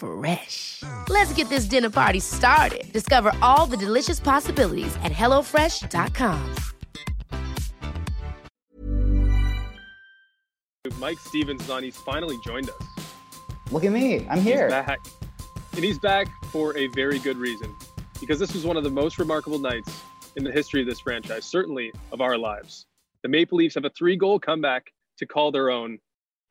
Fresh. Let's get this dinner party started. Discover all the delicious possibilities at hellofresh.com. Mike Stevens on. He's finally joined us. Look at me. I'm here. He's back. And he's back for a very good reason. Because this was one of the most remarkable nights in the history of this franchise, certainly of our lives. The Maple Leafs have a three goal comeback to call their own.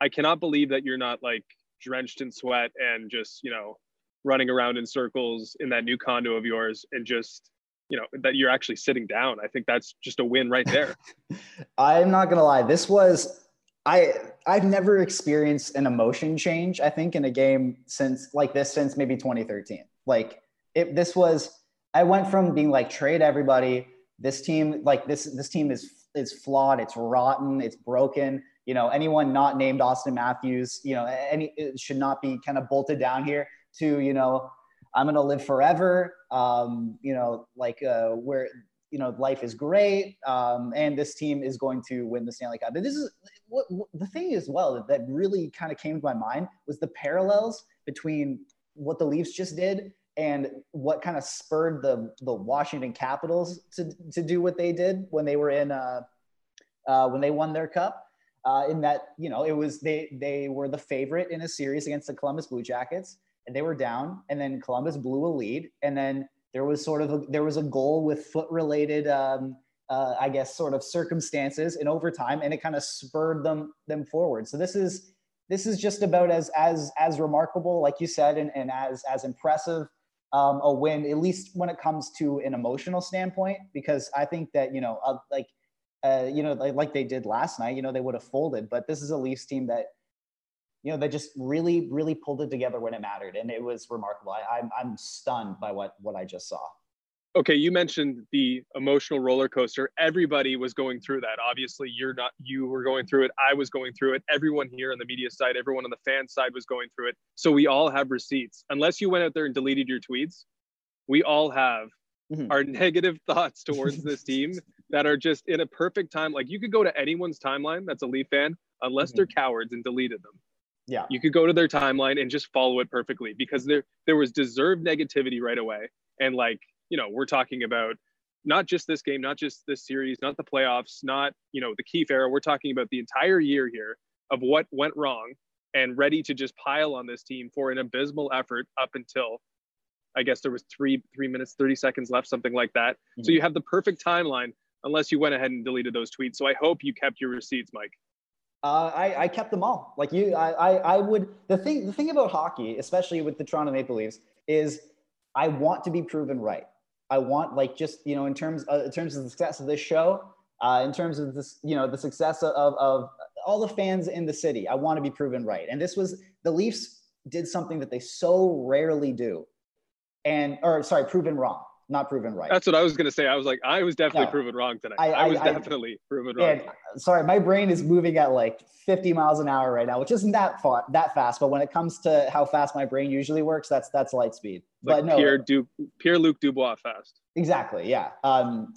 I cannot believe that you're not like drenched in sweat and just, you know, running around in circles in that new condo of yours and just, you know, that you're actually sitting down. I think that's just a win right there. I'm not gonna lie. This was I I've never experienced an emotion change. I think in a game since like this since maybe 2013. Like it, this was I went from being like trade everybody. This team like this this team is is flawed. It's rotten. It's broken. You know anyone not named Auston Matthews. You know any should not be kind of bolted down here to you know I'm gonna live forever. Um, you know like uh, where you know life is great um, and this team is going to win the stanley cup and this is what, what the thing as well that really kind of came to my mind was the parallels between what the leafs just did and what kind of spurred the the washington capitals to, to do what they did when they were in uh, uh, when they won their cup uh, in that you know it was they they were the favorite in a series against the columbus blue jackets and they were down and then columbus blew a lead and then there was sort of a, there was a goal with foot related um, uh, i guess sort of circumstances in overtime and it kind of spurred them them forward. So this is this is just about as as as remarkable like you said and, and as as impressive um, a win at least when it comes to an emotional standpoint because i think that you know uh, like uh, you know like, like they did last night you know they would have folded but this is a leafs team that you know, they just really, really pulled it together when it mattered, and it was remarkable. I, I'm I'm stunned by what what I just saw. Okay, you mentioned the emotional roller coaster. Everybody was going through that. Obviously, you're not. You were going through it. I was going through it. Everyone here on the media side, everyone on the fan side was going through it. So we all have receipts. Unless you went out there and deleted your tweets, we all have Mhm. our negative thoughts towards this team that are just in a perfect time. Like you could go to anyone's timeline that's a Leaf fan, unless they're cowards and deleted them. Yeah, you could go to their timeline and just follow it perfectly because there there was deserved negativity right away and like you know we're talking about not just this game not just this series not the playoffs not you know the Keefe era we're talking about the entire year here of what went wrong and ready to just pile on this team for an abysmal effort up until I guess there was three three minutes 30 seconds left something like that so Mhm. you have the perfect timeline unless you went ahead and deleted those tweets so I hope you kept your receipts Mike uh, I I kept them all. Like you, I, I I would the thing the thing about hockey, especially with the Toronto Maple Leafs, is I want to be proven right. I want like just you know in terms uh, in terms of the success of this show, uh, in terms of this you know the success of of all the fans in the city. I want to be proven right, and this was the Leafs did something that they so rarely do, and or sorry, proven wrong, not proven right. That's what I was gonna say. I was like, I was definitely Yeah. proven wrong tonight. I- I, I- was I- definitely proven wrong. Sorry, my brain is moving at like 50 miles an hour right now, which isn't that far, that fast. But when it comes to how fast my brain usually works, that's that's light speed. like but no, Pierre du Pierre Luc Dubois fast. exactly, yeah. Um,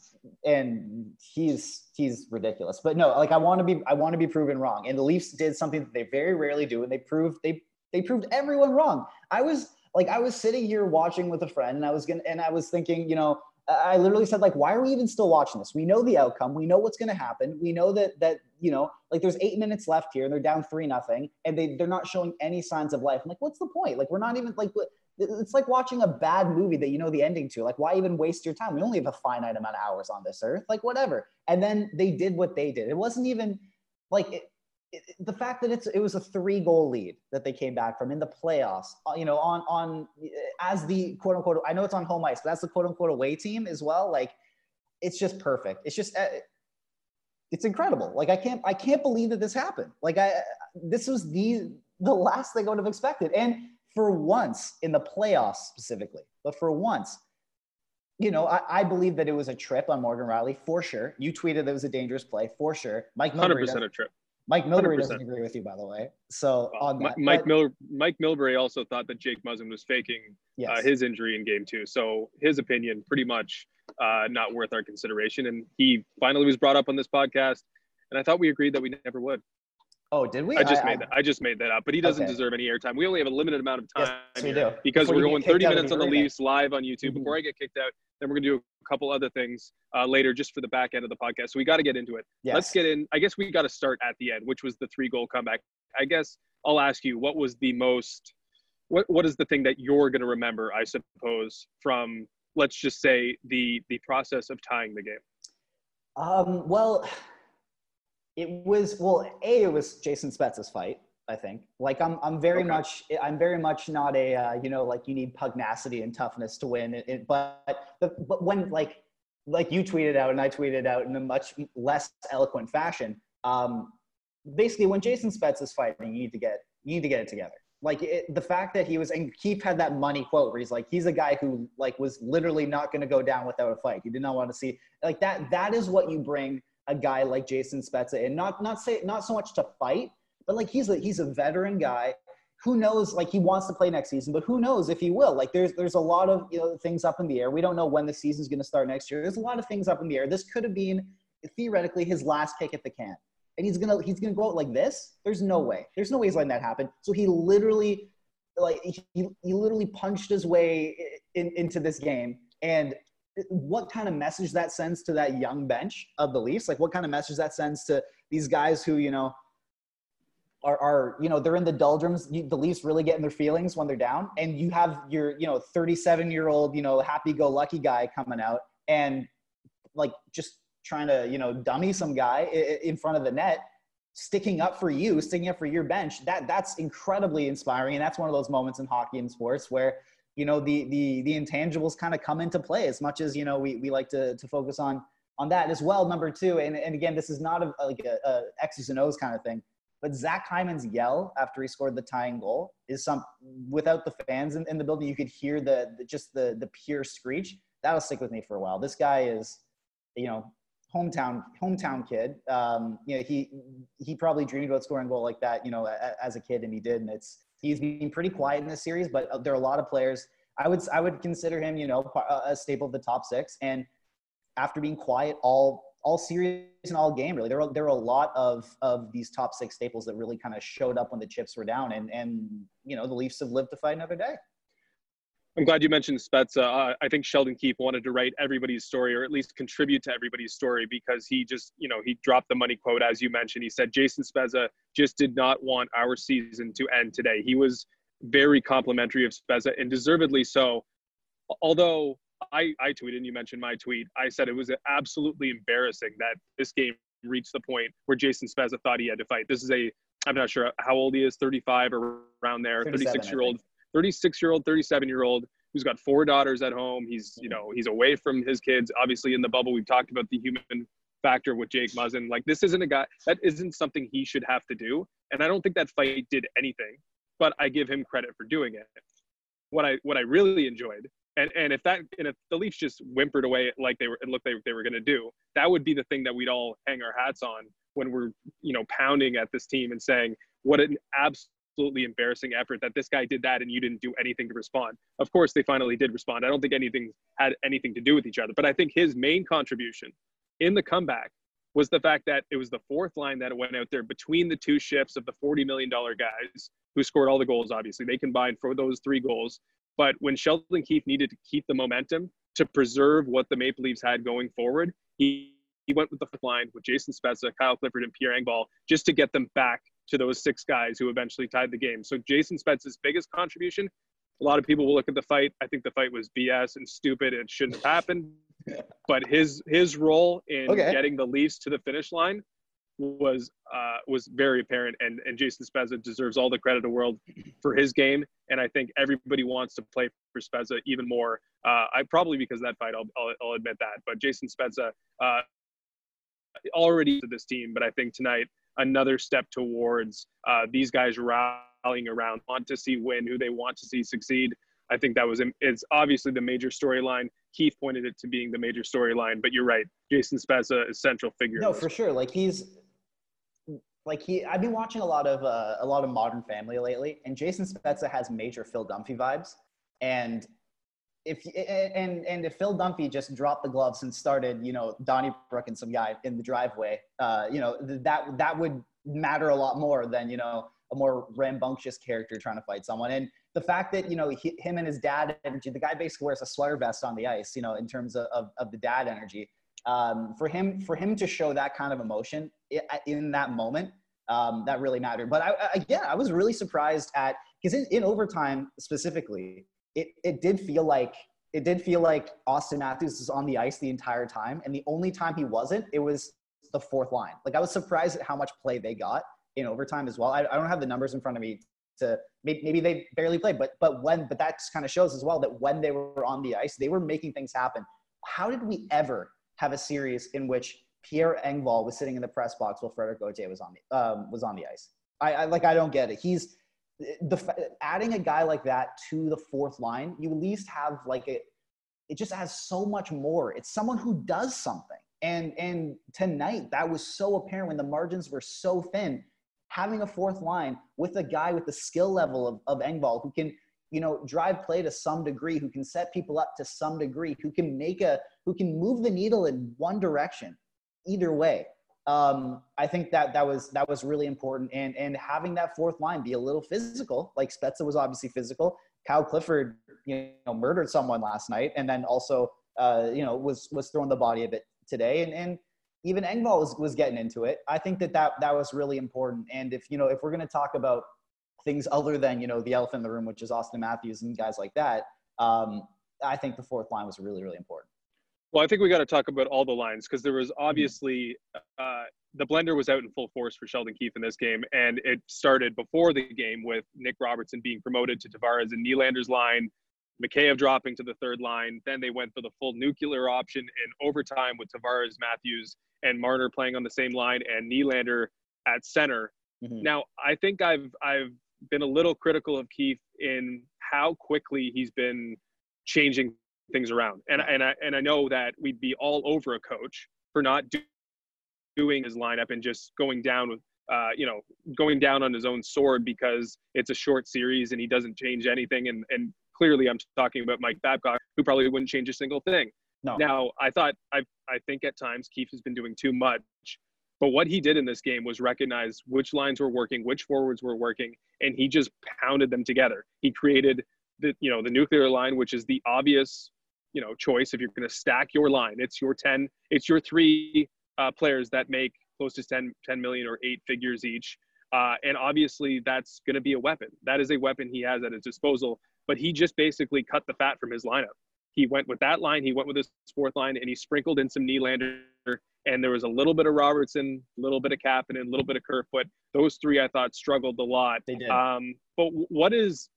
and he's he's ridiculous. But no, like I want to be I want to be proven wrong. And the Leafs did something that they very rarely do, and they proved they they proved everyone wrong. I was like I was sitting here watching with a friend, and I was gonna and I was thinking, you know. I literally said, like, why are we even still watching this? We know the outcome. We know what's going to happen. We know that that you know, like, there's eight minutes left here, and they're down three nothing, and they they're not showing any signs of life. I'm like, what's the point? Like, we're not even like, it's like watching a bad movie that you know the ending to. Like, why even waste your time? We only have a finite amount of hours on this earth. Like, whatever. And then they did what they did. It wasn't even like it, the fact that it's it was a three goal lead that they came back from in the playoffs. Uh, you know, on on as the quote unquote. I know it's on home ice, but that's the quote unquote away team as well. Like, it's just perfect. It's just. Uh, it's incredible. Like I can't, I can't believe that this happened. Like I, this was the the last thing I would have expected. And for once in the playoffs specifically, but for once, you know, I, I, believe that it was a trip on Morgan Rielly for sure. You tweeted that it was a dangerous play for sure. Mike Hundred percent a trip. Mike Milbury doesn't agree with you, by the way. So well, on that, Mike but, Mil- Mike Milbury also thought that Jake Muzzin was faking uh, yes. uh, his injury in Game Two. So his opinion, pretty much uh, not worth our consideration. And he finally was brought up on this podcast, and I thought we agreed that we never would. Oh, did we? I just I, made I, that. I just made that up. But he doesn't okay. deserve any airtime. We only have a limited amount of time yes, we do. because Before we're going 30 minutes on the Leafs live on YouTube. Mm-hmm. Before I get kicked out, then we're gonna do a couple other things uh, later, just for the back end of the podcast. So we got to get into it. Yes. Let's get in. I guess we got to start at the end, which was the three goal comeback. I guess I'll ask you, what was the most? What What is the thing that you're gonna remember? I suppose from let's just say the the process of tying the game. Um, well it was well, a it was Jason Spezza's fight. I think like I'm I'm very okay. much I'm very much not a uh, you know like you need pugnacity and toughness to win. It, it, but but when like like you tweeted out and I tweeted out in a much less eloquent fashion. Um, basically, when Jason Spezza is fighting, you need to get you need to get it together. Like it, the fact that he was and Keefe had that money quote where he's like he's a guy who like was literally not going to go down without a fight. He did not want to see like that. That is what you bring a guy like Jason Spezza and not not say not so much to fight, but like he's a he's a veteran guy. Who knows? Like he wants to play next season, but who knows if he will? Like there's there's a lot of you know things up in the air. We don't know when the season's going to start next year. There's a lot of things up in the air. This could have been theoretically his last kick at the can, and he's gonna he's gonna go out like this. There's no way. There's no way he's letting that happen. So he literally like he, he literally punched his way in, into this game and what kind of message that sends to that young bench of the Leafs? Like, what kind of message that sends to these guys who, you know, are, are you know, they're in the doldrums. You, the Leafs really get in their feelings when they're down. And you have your, you know, 37 year old, you know, happy go lucky guy coming out and like just trying to, you know, dummy some guy in front of the net, sticking up for you, sticking up for your bench. That that's incredibly inspiring. And that's one of those moments in hockey and sports where you know the the the intangibles kind of come into play as much as you know we, we like to, to focus on on that as well number two and, and again this is not a, like a, a x's and o's kind of thing but zach hyman's yell after he scored the tying goal is some without the fans in, in the building you could hear the, the just the the pure screech. That'll stick with me for a while. This guy is you know hometown hometown kid. Um, you know he he probably dreamed about scoring a goal like that you know as a kid and he did and it's He's been pretty quiet in this series, but uh, there are a lot of players. I would I would consider him, you know, a staple of the top six. And after being quiet all all series and all game, really, there were there were a lot of of these top six staples that really kind of showed up when the chips were down. And and you know, the Leafs have lived to fight another day. I'm glad you mentioned Spezza. Uh, I think Sheldon Keefe wanted to write everybody's story, or at least contribute to everybody's story, because he just, you know, he dropped the money quote as you mentioned. He said Jason Spezza just did not want our season to end today. He was very complimentary of Spezza, and deservedly so. Although I, I tweeted, and you mentioned my tweet, I said it was absolutely embarrassing that this game reached the point where Jason Spezza thought he had to fight. This is a, I'm not sure how old he is, 35 or around there, 36 year old 36 year old, 37 year old who's got four daughters at home. He's, you know, he's away from his kids. Obviously, in the bubble, we've talked about the human factor with Jake Muzzin. Like, this isn't a guy that isn't something he should have to do. And I don't think that fight did anything, but I give him credit for doing it. What I what I really enjoyed, and and if that and if the Leafs just whimpered away like they were it looked like they were going to do, that would be the thing that we'd all hang our hats on when we're you know pounding at this team and saying what an absolute absolutely embarrassing effort that this guy did that and you didn't do anything to respond. Of course, they finally did respond. I don't think anything had anything to do with each other, but I think his main contribution in the comeback was the fact that it was the fourth line that went out there between the two shifts of the $40 million guys who scored all the goals, obviously. They combined for those three goals. But when Sheldon Keefe needed to keep the momentum to preserve what the Maple Leafs had going forward, he, he went with the line with Jason Spezza, Kyle Clifford, and Pierre Engvall just to get them back to those six guys who eventually tied the game. So Jason Spezza's biggest contribution, A lot of people will look at the fight. I think the fight was BS and stupid and shouldn't have happened. but his his role in okay. getting the Leafs to the finish line was uh, was very apparent, and and Jason Spezza deserves all the credit in the world for his game, and I think everybody wants to play for Spezza even more. Uh, I probably because of that fight, I'll, I'll, I'll admit that, but Jason Spezza uh, already to this team, but I think tonight another step towards uh, these guys rallying around, want to see win, who they want to see succeed. I think that was it's obviously the major storyline. Keefe pointed it to being the major storyline, but you're right. Jason Spezza is central figure. No, for sure. Like he's like he. I've been watching a lot of uh, a lot of Modern Family lately, and Jason Spezza has major Phil Dunphy vibes. And if and and if Phil Dunphy just dropped the gloves and started, you know, Donnie Donnybrook and some guy in the driveway, uh, you know, that that would matter a lot more than you know a more rambunctious character trying to fight someone. And the fact that you know he, him and his dad energy, the guy basically wears a sweater vest on the ice, you know, in terms of of, of the dad energy. Um, for him, for him to show that kind of emotion in that moment, um, that really mattered. But I, yeah, I was really surprised at because in, in overtime specifically, it, it did feel like it did feel like Auston Matthews was on the ice the entire time, and the only time he wasn't, it was the fourth line. Like I was surprised at how much play they got in overtime as well. I, I don't have the numbers in front of me to maybe, they barely played, but but when but that kind of shows as well that when they were on the ice, they were making things happen. How did we ever have a series in which Pierre Engvall was sitting in the press box while Frederik Gauthier was on the um, was on the ice? I, I like I don't get it. He's the adding a guy like that to the fourth line, you at least have like it. It just has so much more. It's someone who does something, and and tonight that was so apparent when the margins were so thin. Having a fourth line with a guy with the skill level of, of Engvall who can, you know, drive play to some degree, who can set people up to some degree, who can make a, who can move the needle in one direction, either way um, I think that that was that was really important, and and having that fourth line be a little physical, like Spezza was obviously physical. Kyle Clifford, you know, murdered someone last night, and then also, uh, you know, was was throwing the body a bit today, and and even Engvall was was getting into it. I think that that that was really important. And if you know, if we're going to talk about things other than you know the elephant in the room, which is Auston Matthews and guys like that, um, I think the fourth line was really really important. Well, I think we got to talk about all the lines because there was mm-hmm. obviously uh, the blender was out in full force for Sheldon Keefe in this game, and it started before the game with Nick Robertson being promoted to Tavares and Nylander's line, Mikheyev dropping to the third line. Then they went for the full nuclear option in overtime with Tavares, Matthews, and Marner playing on the same line, and Nylander at center. Mm-hmm. Now, I think I've I've been a little critical of Keefe in how quickly he's been changing things around. And and I and I know that we'd be all over a coach for not do, doing his lineup and just going down with uh, you know going down on his own sword because it's a short series and he doesn't change anything. And and clearly, I'm talking about Mike Babcock, who probably wouldn't change a single thing. No. Now, I thought I I think at times Keefe has been doing too much. But what he did in this game was recognize which lines were working, which forwards were working, and he just pounded them together. He created the you know the nuclear line, which is the obvious you know choice if you're going to stack your line. It's your ten. It's your three uh, players that make close to 10, 10 million or eight figures each. Uh, and obviously, that's going to be a weapon. That is a weapon he has at his disposal. But he just basically cut the fat from his lineup. He went with that line. He went with his fourth line, and he sprinkled in some Nylander. And there was a little bit of Robertson, a little bit of Kapanen, a little bit of Kerfoot. Those three, I thought, struggled a lot. They did. Um, but what is,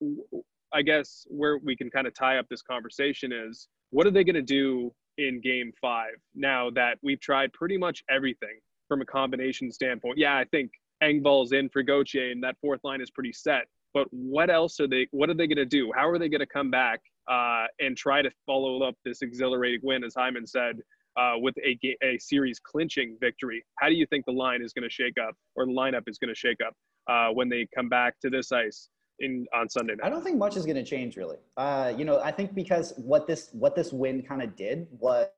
I guess, where we can kind of tie up this conversation is what are they going to do in game five now that we've tried pretty much everything from a combination standpoint? Yeah, I think Engvall's in for Gauthier and that fourth line is pretty set. But what else are they, what are they going to do? How are they going to come back uh, and try to follow up this exhilarating win, as Hyman said, uh, with a, a series clinching victory? How do you think the line is going to shake up or the lineup is going to shake up uh, when they come back to this ice? In on Sunday night? I don't think much is going to change really. Uh, you know, I think because what this what this win kind of did was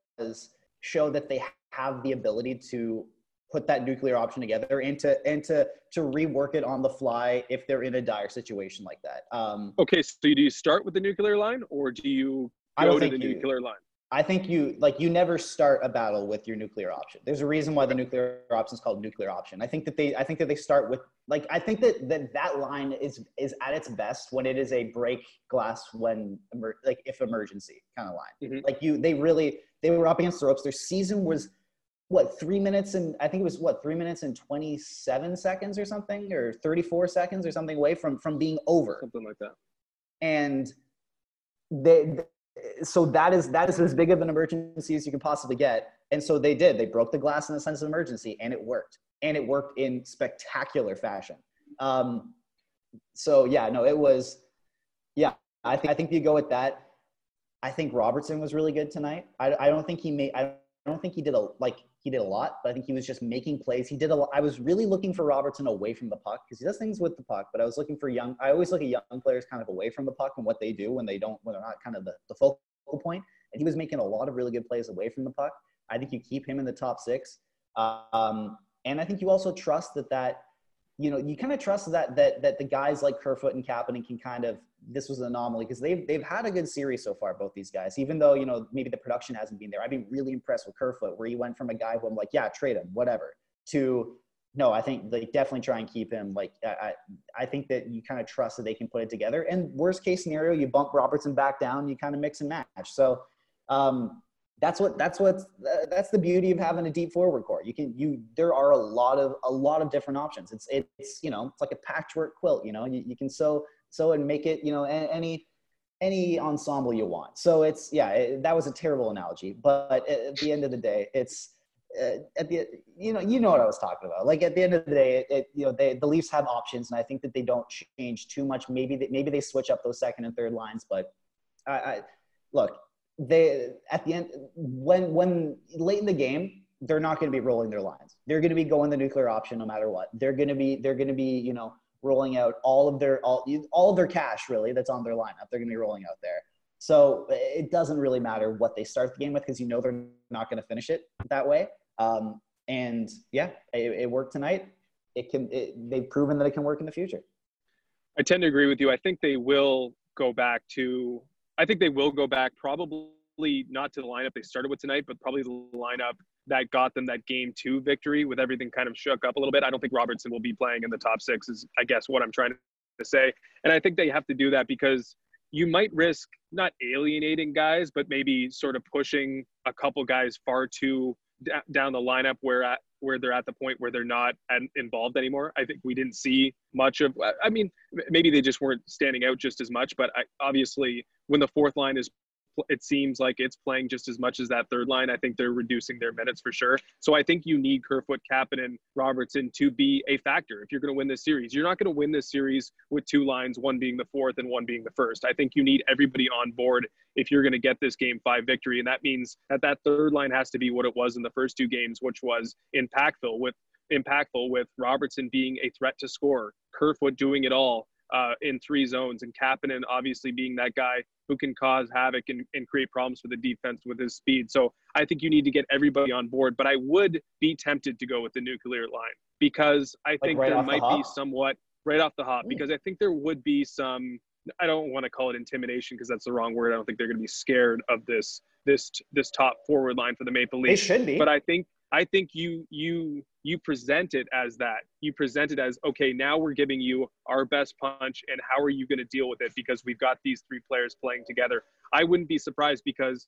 show that they have the ability to put that nuclear option together and to and to to rework it on the fly if they're in a dire situation like that. Um, okay, so do you start with the nuclear line or do you go to the you, nuclear line? I think you like you never start a battle with your nuclear option. There's a reason why the nuclear option is called nuclear option. I think that they I think that they start with like I think that that, that line is is at its best when it is a break glass when like if emergency kind of line. Mm-hmm. Like you they really they were up against the ropes. Their season was what three minutes and I think it was what three minutes and twenty seven seconds or something or thirty four seconds or something away from from being over. Something like that. And they so that is that is as big of an emergency as you can possibly get. And so they did. They broke the glass in the sense of emergency, and it worked. And it worked in spectacular fashion. Um, so yeah, no, it was. Yeah, I think I think you go with that. I think Robertson was really good tonight. I, I don't think he made. I don't think he did a like he did a lot, but I think he was just making plays. He did a lot. I was really looking for Robertson away from the puck because he does things with the puck, but I was looking for young. I always look at young players kind of away from the puck and what they do when they don't, when they're not kind of the, the focal point. And he was making a lot of really good plays away from the puck. I think you keep him in the top six. Um, and I think you also trust that that you know, you kind of trust that that that the guys like Kerfoot and Kapanen can kind of this was an anomaly because they've they've had a good series so far, both these guys. Even though you know maybe the production hasn't been there, I've been really impressed with Kerfoot, where he went from a guy who I'm like, yeah, trade him, whatever, to no, I think they definitely try and keep him. Like I I think that you kind of trust that they can put it together. And worst case scenario, you bump Robertson back down, you kind of mix and match. So um, that's what that's what that's the beauty of having a deep forward core. You can you there are a lot of a lot of different options. It's it's you know it's like a patchwork quilt. You know you, you can sew sew and make it you know any any ensemble you want. So it's yeah it, that was a terrible analogy, but at the end of the day, it's uh, at the you know you know what I was talking about. Like at the end of the day, it, it, you know they the Leafs have options, and I think that they don't change too much. Maybe they, maybe they switch up those second and third lines, but I, I look they at the end when when late in the game they're not going to be rolling their lines. They're going to be going the nuclear option no matter what. They're going to be they're going to be you know rolling out all of their all all of their cash really that's on their lineup. They're going to be rolling out there. So it doesn't really matter what they start the game with because you know they're not going to finish it that way. Um, and yeah it, it, worked tonight. It can it, they've proven that it can work in the future. I tend to agree with you. I think they will go back to I think they will go back probably not to the lineup they started with tonight, but probably the lineup that got them that game two victory with everything kind of shook up a little bit. I don't think Robertson will be playing in the top six, is I guess what I'm trying to say. And I think they have to do that because you might risk not alienating guys, but maybe sort of pushing a couple guys far too d- down the lineup where where they're at the point where they're not involved anymore. I think we didn't see much of. I mean, maybe they just weren't standing out just as much. But I, obviously, when the fourth line is it seems like it's playing just as much as that third line. I think they're reducing their minutes for sure. So I think you need Kerfoot, Kapanen, and Robertson to be a factor if you're going to win this series. You're not going to win this series with two lines, one being the fourth and one being the first. I think you need everybody on board if you're going to get this game five victory. And that means that that third line has to be what it was in the first two games, which was impactful with impactful with Robertson being a threat to score, Kerfoot doing it all, uh, in three zones, and Kapanen obviously being that guy who can cause havoc and, and create problems for the defense with his speed. So I think you need to get everybody on board. But I would be tempted to go with the nuclear line because I like think right there might the be somewhat right off the hop Ooh. because I think there would be some. I don't want to call it intimidation because that's the wrong word. I don't think they're going to be scared of this this this top forward line for the Maple Leafs. They should be. But I think I think you you you present it as that. You present it as okay, now we're giving you our best punch and how are you going to deal with it because we've got these three players playing together. I wouldn't be surprised because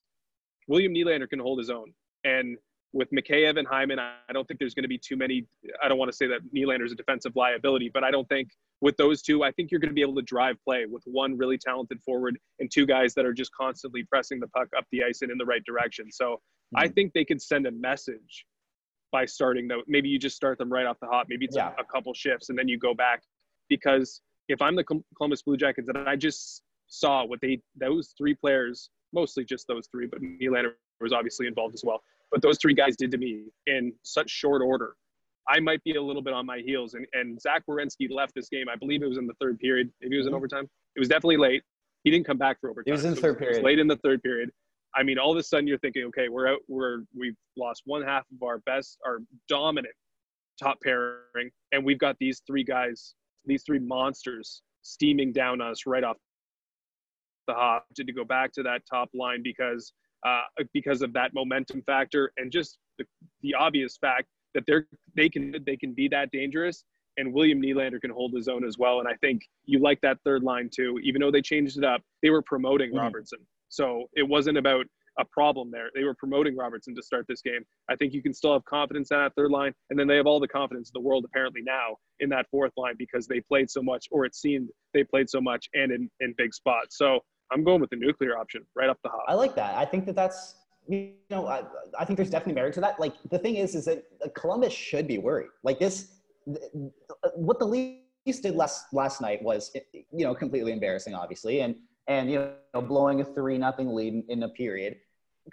William Nylander can hold his own. And with Mikheyev and Hyman, I don't think there's going to be too many. I don't want to say that Nylander is a defensive liability, but I don't think with those two, I think you're going to be able to drive play with one really talented forward and two guys that are just constantly pressing the puck up the ice and in the right direction. So mm-hmm. I think they can send a message by starting though. Maybe you just start them right off the hop. Maybe it's yeah. a, a, couple shifts and then you go back because if I'm the Columbus Blue Jackets and I just saw what they those three players, mostly just those three, but Nylander was obviously involved as well. But those three guys did to me in such short order. I might be a little bit on my heels. And, and Zach Werenski left this game. I believe it was in the third period. Maybe it was in mm-hmm. overtime. It was definitely late. He didn't come back for overtime. It was in the so third period. late in the third period. I mean, all of a sudden you're thinking, okay, we're out, we're we've lost one half of our best, our dominant top pairing, and we've got these three guys, these three monsters steaming down us right off the hop to, to go back to that top line because uh, because of that momentum factor and just the, the obvious fact that they're they can they can be that dangerous and William Nylander can hold his own as well. And I think you like that third line too. Even though they changed it up, they were promoting mm-hmm. Robertson. So it wasn't about a problem there. They were promoting Robertson to start this game. I think you can still have confidence in that third line. And then they have all the confidence in the world apparently now in that fourth line because they played so much, or it seemed they played so much and in, in big spots. So I'm going with the nuclear option right up the hop. I like that. I think that that's you know I, I think there's definitely merit to that. Like the thing is, is that Columbus should be worried. Like this, what the Leafs did last last night was you know completely embarrassing, obviously, and and you know blowing a three nothing lead in, a period.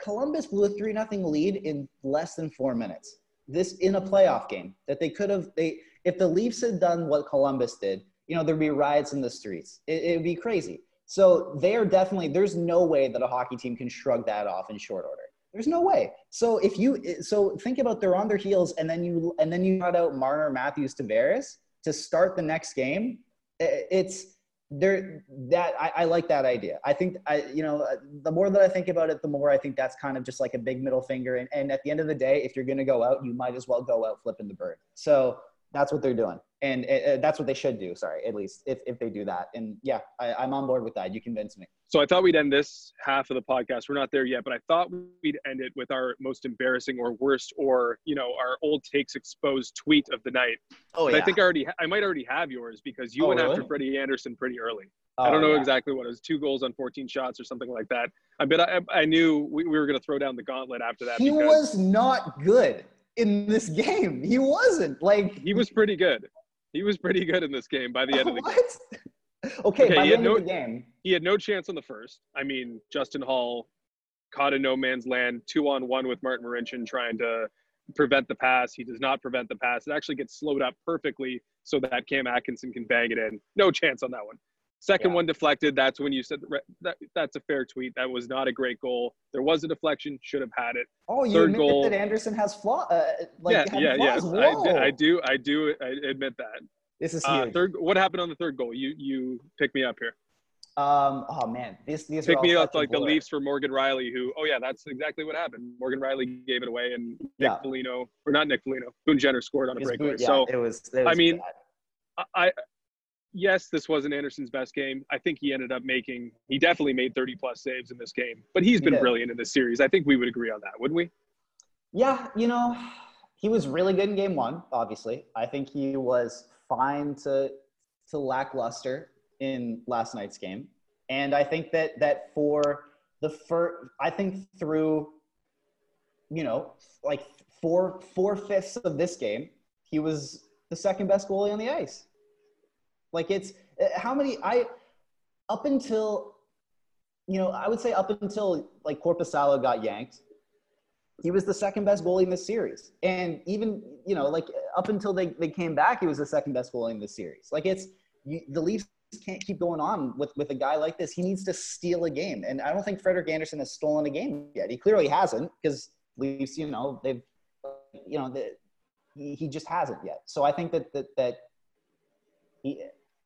Columbus blew a three nothing lead in less than four minutes. This in a playoff game that they could have they if the Leafs had done what Columbus did, you know there'd be riots in the streets. It, would be crazy. So they are definitely, there's no way that a hockey team can shrug that off in short order. There's no way. So if you, so think about they're on their heels and then you, and then you got out Marner, Matthews, Tavares to start the next game. It's, there that I, I, like that idea i think i you know the more that i think about it the more i think that's kind of just like a big middle finger and, and at the end of the day if you're going to go out you might as well go out flipping the bird so that's what they're doing. And uh, that's what they should do sorry at least if, if they do that. And yeah I, i'm on board with that. You convinced me. So i thought we'd end this half of the podcast. We're not there yet but i thought we'd end it with our most embarrassing or worst or you know our old takes exposed tweet of the night. Oh yeah. i think i already i might already have yours because you oh, went really? after freddie Andersen pretty early. Oh, i don't know yeah. exactly what it was two goals on 14 shots or something like that. I bet i, I knew we, we were going to throw down the gauntlet after that he was not good in this game. He wasn't like he was pretty good. He was pretty good in this game by the end of the game. okay, okay, by the end no, of the game. He had no chance on the first. I mean, Justin Holl caught in no man's land, two on one with Martin Marincin trying to prevent the pass. He does not prevent the pass. It actually gets slowed up perfectly so that Cam Atkinson can bang it in. No chance on that one. Second yeah. one deflected. That's when you said that, that's a fair tweet. That was not a great goal. There was a deflection. Should have had it. Oh, you Third admit goal, that Andersen has flaw. Uh, like yeah, yeah, yeah. I, I, do. I do. I admit that. This is uh, huge. Uh, third. What happened on the third goal? You you pick me up here. Um. Oh man, these these pick me up like the Leafs for Morgan Rielly, Who? Oh yeah, that's exactly what happened. Morgan Rielly gave it away, and Nick yeah. Foligno, or not Nick Foligno, Boone Jenner scored on a breakaway. Yeah, so it was. It was I mean, bad. I yes, this wasn't Andersen's best game. I think he ended up making, he definitely made 30 plus saves in this game, but he's been he brilliant in this series. I think we would agree on that, wouldn't we? Yeah, you know, he was really good in game one, obviously. I think he was fine to, to lackluster in last night's game. And I think that, that for the first, I think through, you know, like four, four fifths of this game, he was the second best goalie on the ice. Like it's uh, how many I up until you know I would say up until like Korpisalo got yanked, he was the second best goalie in this series, and even you know like up until they they came back, he was the second best goalie in this series. Like it's you, the Leafs can't keep going on with with a guy like this. He needs to steal a game, and I don't think Frederik Andersen has stolen a game yet. He clearly hasn't because Leafs, you know, they've you know the, he, he just hasn't yet. So I think that that that he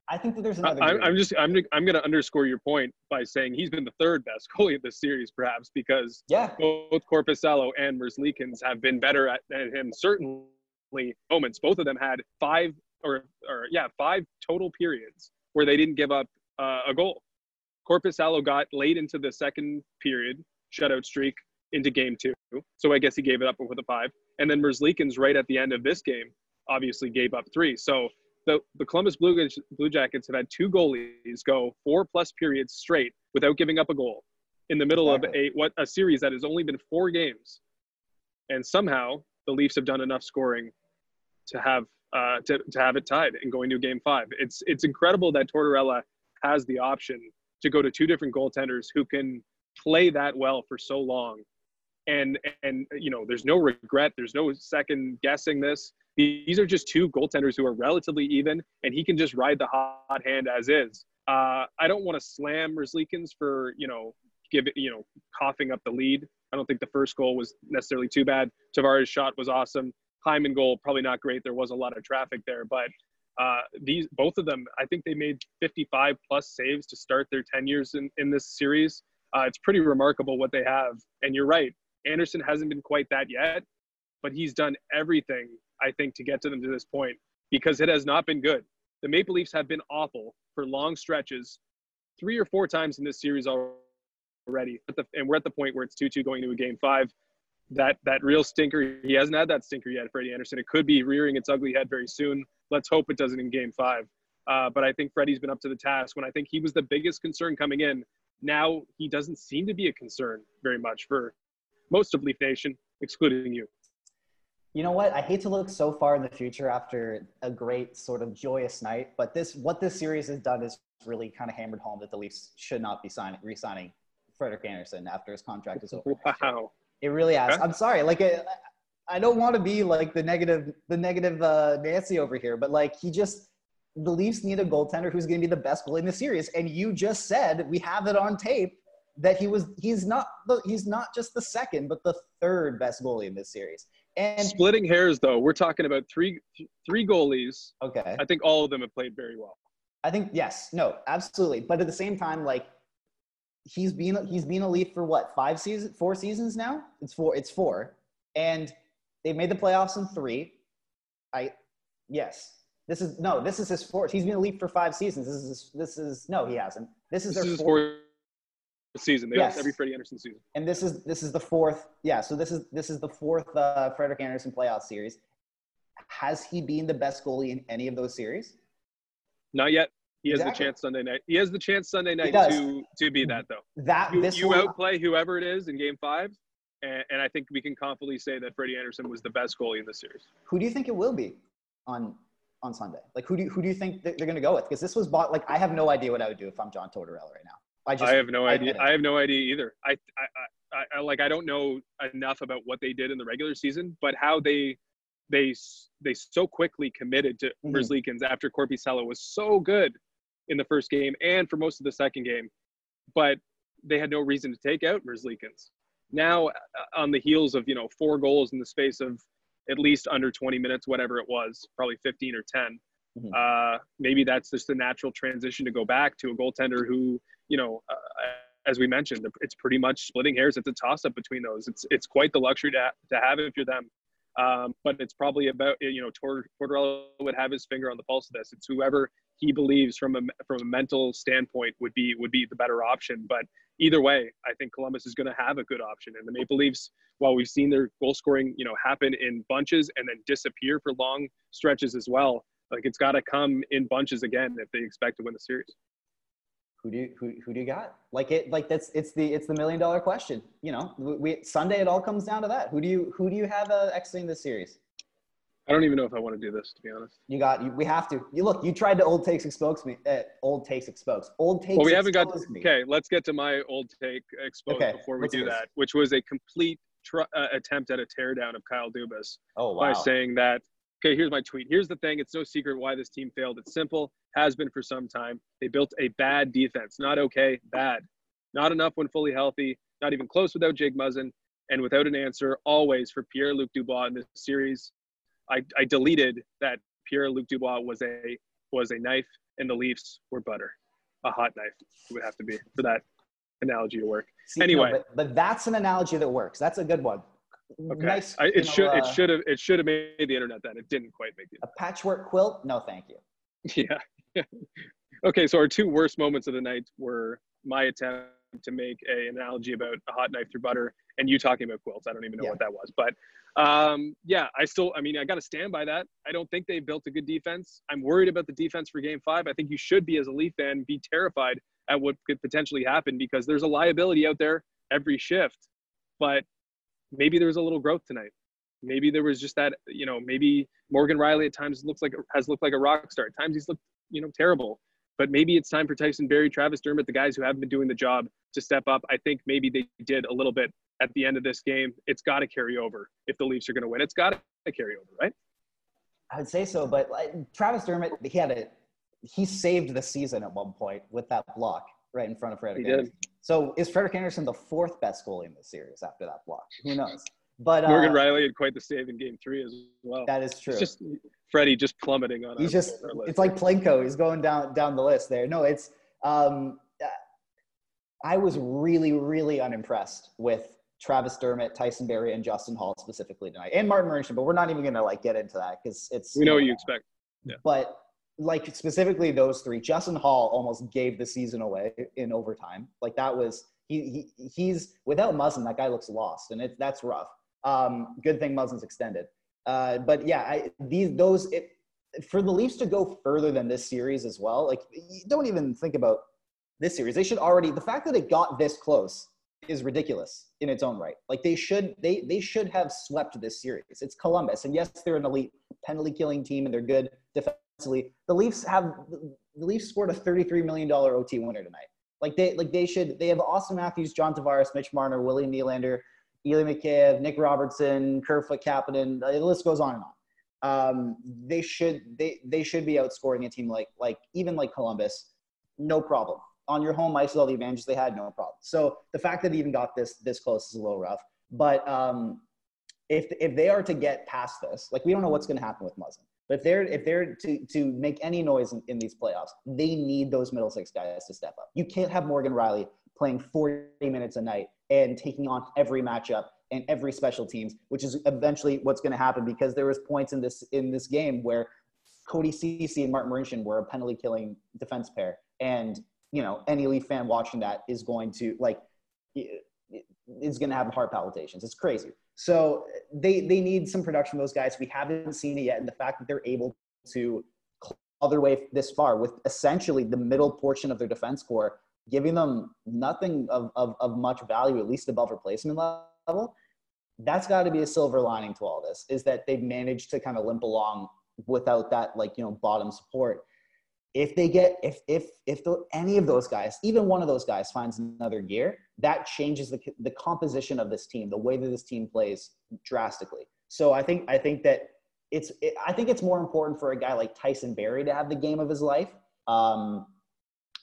I think that there's another. I, am just I'm I'm going to underscore your point by saying he's been the third best goalie of this series, perhaps because yeah, both Korpisalo and Merzlikins have been better at, at him. Certainly, moments. Both of them had five or or yeah five total periods where they didn't give up uh, a goal. Korpisalo got late into the second period shutout streak into game two, so I guess he gave it up with a five. And then Merzlikins right at the end of this game obviously gave up three. So the, the Columbus Blue, Blue Jackets have had two goalies go four plus periods straight without giving up a goal in the middle of a what a series that has only been four games, and somehow the Leafs have done enough scoring to have uh, to, to have it tied and going to game five. It's it's incredible that Tortorella has the option to go to two different goaltenders who can play that well for so long. And and you know there's no regret there's no second guessing this these are just two goaltenders who are relatively even, and he can just ride the hot hand as is. Uh, I don't want to slam Merzlikins for you know give it, you know coughing up the lead. I don't think the first goal was necessarily too bad. Tavares' shot was awesome. Hyman goal probably not great. There was a lot of traffic there, but uh, these both of them, I think they made 55 plus saves to start their 10 years in, in this series. Uh, it's pretty remarkable what they have. And you're right, Andersen hasn't been quite that yet, but he's done everything I think to get to them to this point because it has not been good. The Maple Leafs have been awful for long stretches, three or four times in this series already. And we're at the point where it's 2-2 going into a game five. That that real stinker, he hasn't had that stinker yet, Freddie Andersen. It could be rearing its ugly head very soon. Let's hope it doesn't in game five. Uh, but I think Freddie's been up to the task. When I think he was the biggest concern coming in, now he doesn't seem to be a concern very much for most of Leaf Nation, excluding you. You know what? I hate to look so far in the future after a great sort of joyous night, but this what this series has done is really kind of hammered home that the Leafs should not be signing re-signing Frederik Andersen after his contract is over. Wow. It really has. I'm sorry. Like it, I don't want to be like the negative the negative uh, Nancy over here, but like he just the Leafs need a goaltender who's going to be the best goalie in the series. And you just said we have it on tape that he was he's not the, he's not just the second but the third best goalie in this series. And splitting hairs though, we're talking about three three goalies. Okay. I think all of them have played very well. I think yes, no, absolutely. But at the same time, like he's been he's been a Leaf for what five seasons, four seasons now. It's four. It's four, and they made the playoffs in three. I yes, this is no, this is his fourth. He's been a Leaf for five seasons. This is this is no, he hasn't. This is this their is fourth. Season. They Yes. every Freddie Andersen season. and this is this is the fourth. Yeah, so this is this is the fourth uh, Frederik Andersen playoff series. Has he been the best goalie in any of those series? Not yet. He has Exactly. the chance Sunday night. He has the chance Sunday night to to be that though. That You, this you one, outplay whoever it is in Game Five, and, and I think we can confidently say that Freddie Andersen was the best goalie in the series. who do you think it will be on on Sunday? Like who do you, who do you think they're going to go with? Because this was bought. Like I have no idea what I would do if I'm John Tortorella right now. I just I have no I idea. I have no idea either. I, I, I, I like. I don't know enough about what they did in the regular season, but how they, they, they so quickly committed to. Merzlikins after Korpisalo was so good in the first game and for most of the second game, but they had no reason to take out Merzlikins. Now, uh, on the heels of you know four goals in the space of at least under 20 minutes, whatever it was, probably 15 or 10. Mhm. Uh, maybe that's just the natural transition to go back to a goaltender who you know, uh, as we mentioned, it's pretty much splitting hairs. It's a toss up between those. It's it's quite the luxury to to have if you're them. Um, but it's probably about you know Tor- Tortorella would have his finger on the pulse of this. It's whoever he believes from a from a mental standpoint would be would be the better option. But either way, I think Columbus is going to have a good option. And the Maple Leafs, while we've seen their goal scoring you know happen in bunches and then disappear for long stretches as well, like it's got to come in bunches again if they expect to win the series. Who do you, who, who do you got? Like it like that's it's the it's the million dollar question. You know, we, Sunday it all comes down to that. Who do you who do you have uh, exiting this series? I don't even know if I want to do this to be honest. You got you, we have to. You look, you tried to old takes expose me. Uh, old takes expose. Old takes. Well, we haven't got. expose me. Okay, let's get to my old take exposed Okay, before we do this. that, which was a complete tr- uh, attempt at a teardown of Kyle Dubas Oh by saying that. Okay, here's my tweet. Here's the thing. It's no secret why this team failed. It's simple. Has been for some time. They built a bad defense. Not okay. Bad. Not enough when fully healthy. Not even close without Jake Muzzin. And without an answer, always for Pierre Luc Dubois in this series. I, I deleted that Pierre Luc Dubois was a was a knife and the Leafs were butter, a hot knife. It would have to be for that analogy to work. See, no, anyway. but, but that's an analogy that works. That's a good one. Okay, Nice. I, it know, should it uh, should have it should have made the internet then. It didn't quite make the a patchwork quilt. No, thank you. Yeah. okay, so our two worst moments of the night were my attempt to make a analogy about a hot knife through butter and you talking about quilts. I don't even know Yeah. what that was. But um, yeah, I still, I mean, I got to stand by that. I don't think they've built a good defense. I'm worried about the defense for game five. I think you should be, as a Leaf fan, be terrified at what could potentially happen because there's a liability out there every shift. But maybe there was a little growth tonight. Maybe there was just that, you know, maybe Morgan Rielly at times looks like has looked like a rock star. At times he's looked, you know, terrible. But maybe it's time for Tyson Barrie, Travis Dermott, the guys who haven't been doing the job to step up. I think maybe they did a little bit at the end of this game. It's got to carry over if the Leafs are going to win. It's got to carry over, right? I would say so, but like, Travis Dermott, he had a he saved the season at one point with that block right in front of Frederik He did. So is Frederik Andersen the fourth best goalie in the series after that block? Who knows? But uh, Morgan Rielly had quite the save in Game Three as well. that is true. It's just Freddie just plummeting on. He's our- just our it's like Plinko. He's going down down the list there. No, it's um I was really, really unimpressed with Travis Dermott, Tyson Barrie, and Justin Holl specifically tonight, and Martin Marincin. But we're not even going to like get into that because it's we know what you expect. Yeah. But like specifically those three, Justin Holl almost gave the season away in overtime. Like that was he, he he's without Muzzin, that guy looks lost, and it that's rough. Um, good thing Muzzin's extended. Uh, but yeah, I, these those it, for the Leafs to go further than this series as well. Like don't even think about this series. They should already the fact that it got this close is ridiculous in its own right. Like they should they they should have swept this series. It's Columbus, and yes, they're an elite penalty killing team and they're good defensively. The Leafs have the Leafs scored a thirty three million dollar OT winner tonight. Like they like they should they have Auston Matthews, John Tavares, Mitch Marner, Willie Nylander, Ilya Mikheyev, Nick Robertson, Kerfoot Kapanen. The list goes on and on. Um, they should they they should be outscoring a team like like even like Columbus, no problem on your home ice with all the advantages they had, no problem. So the fact that they even got this this close is a little rough. But um, if if they are to get past this, like we don't know what's going to happen with Muzzin, but if they're if they're to to make any noise in, in these playoffs, they need those middle six guys to step up. You can't have Morgan Rielly playing 40 minutes a night and taking on every matchup and every special teams, which is eventually what's going to happen because there was points in this in this game where Cody Ceci and Martin Marincin were a penalty killing defense pair, and you know any Leaf fan watching that is going to like is going to have heart palpitations. It's crazy. So they they need some production those guys. We haven't seen it yet, and the fact that they're able to claw their way this far with essentially the middle portion of their defense core giving them nothing of, of, of much value, at least above replacement level. That's got to be a silver lining to all this is that they've managed to kind of limp along without that like you know bottom support if they get if if if the, any of those guys even one of those guys finds another gear that changes the the composition of this team the way that this team plays drastically. So i think i think that it's it, i think it's more important for a guy like tyson barrie to have the game of his life um,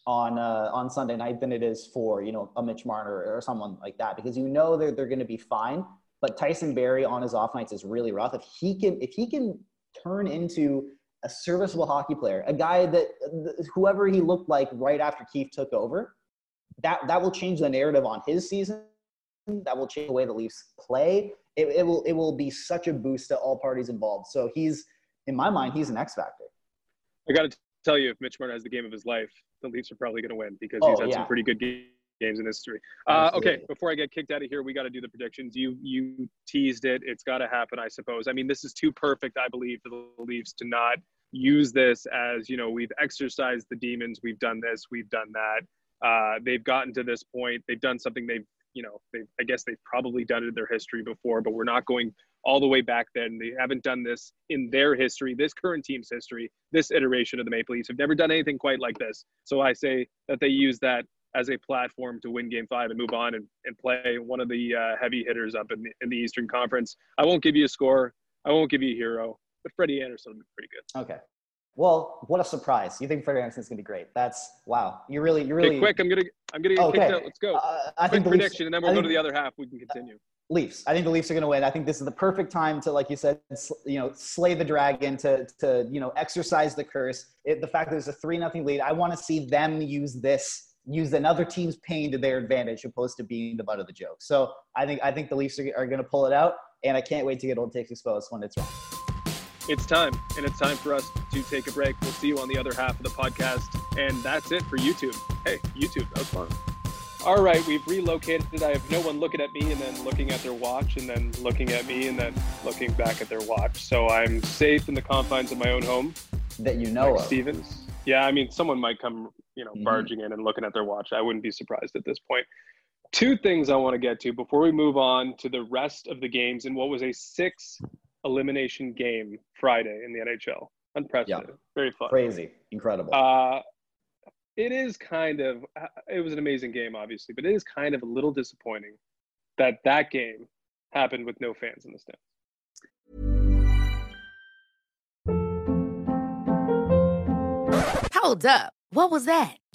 on uh, on sunday night than it is for you know a mitch marner or someone like that because you know they're, they're going to be fine. But tyson barrie on his off nights is really rough. If he can if he can turn into a serviceable hockey player, a guy that whoever he looked like right after Keefe took over, that that will change the narrative on his season. That will change the way the Leafs play. It, it will it will be such a boost to all parties involved. So he's in my mind, he's an X factor. I got to tell you, if Mitch Marner has the game of his life, the Leafs are probably going to win because he's oh, had yeah. some pretty good games in history. Uh, okay, before I get kicked out of here, we got to do the predictions. You you teased it. It's got to happen, I suppose. I mean, this is too perfect, I believe, for the Leafs to not use this as you know we've exercised the demons, we've done this, we've done that. Uh, they've gotten to this point. They've done something they've you know they I guess they've probably done it in their history before, but we're not going all the way back then. They haven't done this in their history, this current team's history, this iteration of the Maple Leafs have never done anything quite like this. So I say that they use that as a platform to win game five and move on and, and play one of the uh, heavy hitters up in the, in the Eastern Conference. I won't give you a score. I won't give you a hero, but Freddie Andersen will be pretty good. Okay. Well, what a surprise! You think Freddie Andersen's gonna be great? That's wow. You really, you really. Okay, quick! I'm gonna, I'm gonna get okay. kicked out. Let's go. Uh, I quick think prediction, Leafs, and then we'll go to the other half. We can continue. Uh, Leafs. I think the Leafs are going to win. I think this is the perfect time to, like you said, you know, slay the dragon to, to you know, exercise the curse. It, the fact that there's a three nothing lead, I want to see them use this use another team's pain to their advantage opposed to being the butt of the joke. So I think I think the Leafs are, are going to pull it out, and I can't wait to get old takes exposed when it's wrong. It's time, and it's time for us to take a break. We'll see you on the other half of the podcast, and that's it for YouTube. Hey, YouTube, that was fun. All right, we've relocated. I have no one looking at me and then looking at their watch and then looking at me and then looking back at their watch. So I'm safe in the confines of my own home. That you know of. Stevens. Yeah, I mean, someone might come, you know, mm-hmm. barging in and looking at their watch. I wouldn't be surprised at this point. Two things I want to get to before we move on to the rest of the games and what was a six elimination game Friday in the NHL. Unprecedented. Yeah. Very fun. Crazy. Incredible. Uh, it is kind of, uh, it was an amazing game, obviously, but it is kind of a little disappointing that that game happened with no fans in the stands. Hold up. What was that?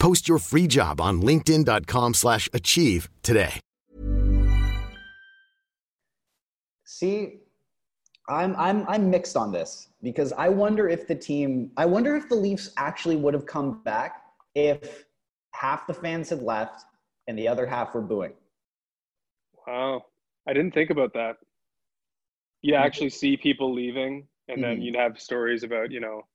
Post your free job on linkedin.com/achieve slash achieve today. See, I'm I'm I'm mixed on this because I wonder if the team I wonder if the Leafs actually would have come back if half the fans had left and the other half were booing. Wow. I didn't think about that. You actually see people leaving, and then Mhm. you'd have stories about, you know,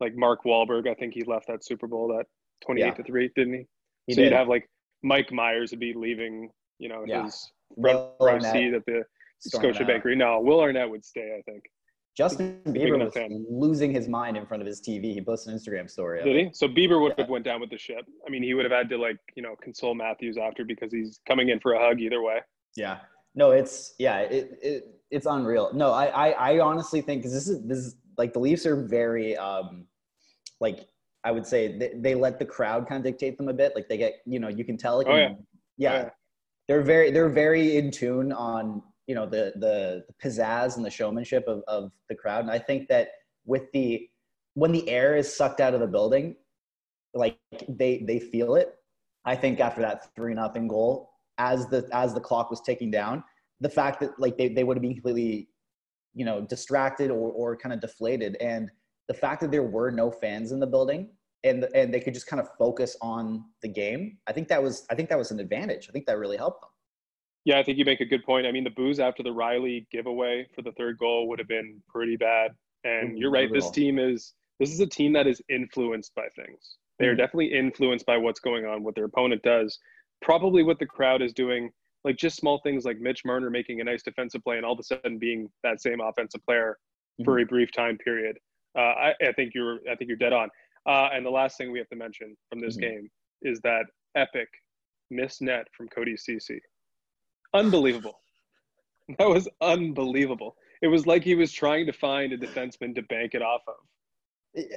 like Mark Wahlberg. I think he left that Super Bowl that 28 Yeah. to 3, didn't he? He so did. you'd have like Mike Myers would be leaving, you know, Yeah. his front row seat at the Scotia out. Bakery. No, Will Arnett would stay, I think. Justin Bieber was fan. losing his mind in front of his TV. He posted an Instagram story. Did he? So Bieber would Yeah. have went down with the ship. I mean, he would have had to like, you know, console Matthews after because he's coming in for a hug either way. Yeah. No, it's yeah, it, it it's unreal. No, I I, I honestly think 'cause this is this is like the Leafs are very um like I would say they, they let the crowd kind of dictate them a bit. Like they get you know you can tell like Oh, yeah. yeah, oh, yeah. they're very they're very in tune on you know the the, the pizzazz and the showmanship of, of the crowd and i think that with the when the air is sucked out of the building like they they feel it i think after that three nothing goal as the as the clock was ticking down the fact that like they, they would have been completely you know distracted or, or kind of deflated and the fact that there were no fans in the building and and they could just kind of focus on the game i think that was i think that was an advantage i think that really helped them Yeah, I think you make a good point. I mean, the booze after the Rielly giveaway for the third goal would have been pretty bad. And you're right. This team is this is a team that is influenced by things. They are Mhm. definitely influenced by what's going on, what their opponent does, probably what the crowd is doing. Like just small things like Mitch Marner making a nice defensive play and all of a sudden being that same offensive player for a brief time period. Uh, I, I think you're I think you're dead on. Uh, and the last thing we have to mention from this Mhm. game is that epic miss net from Cody Ceci. Unbelievable. That was unbelievable. It was like he was trying to find a defenseman to bank it off of.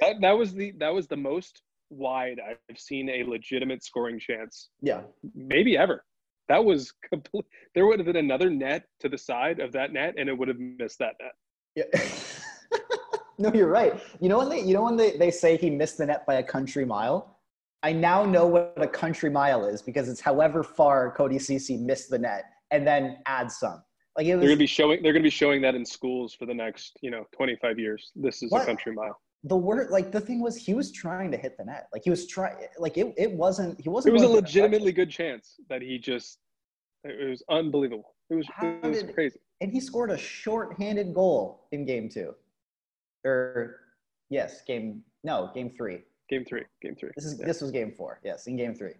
That, that was the that was the most wide I've seen a legitimate scoring chance yeah maybe ever. That was complete. There would have been another net to the side of that net, and it would have missed that net. yeah no you're right you know when they you know when they, they say he missed the net by a country mile i now know what a country mile is because it's however far cody Ceci missed the net and then add some like it They're gonna be showing. They're gonna be showing that in schools for the next, you know, 25 years. This is What? a country mile. the word like the thing was he was trying to hit the net like he was trying like it, it wasn't he wasn't It was a going for the legitimately good chance that he just. It was unbelievable. It was, How it was did- crazy. and he scored a short-handed goal in game two or yes game no game three Game three. Game three. this is Yeah. this was game four yes in game three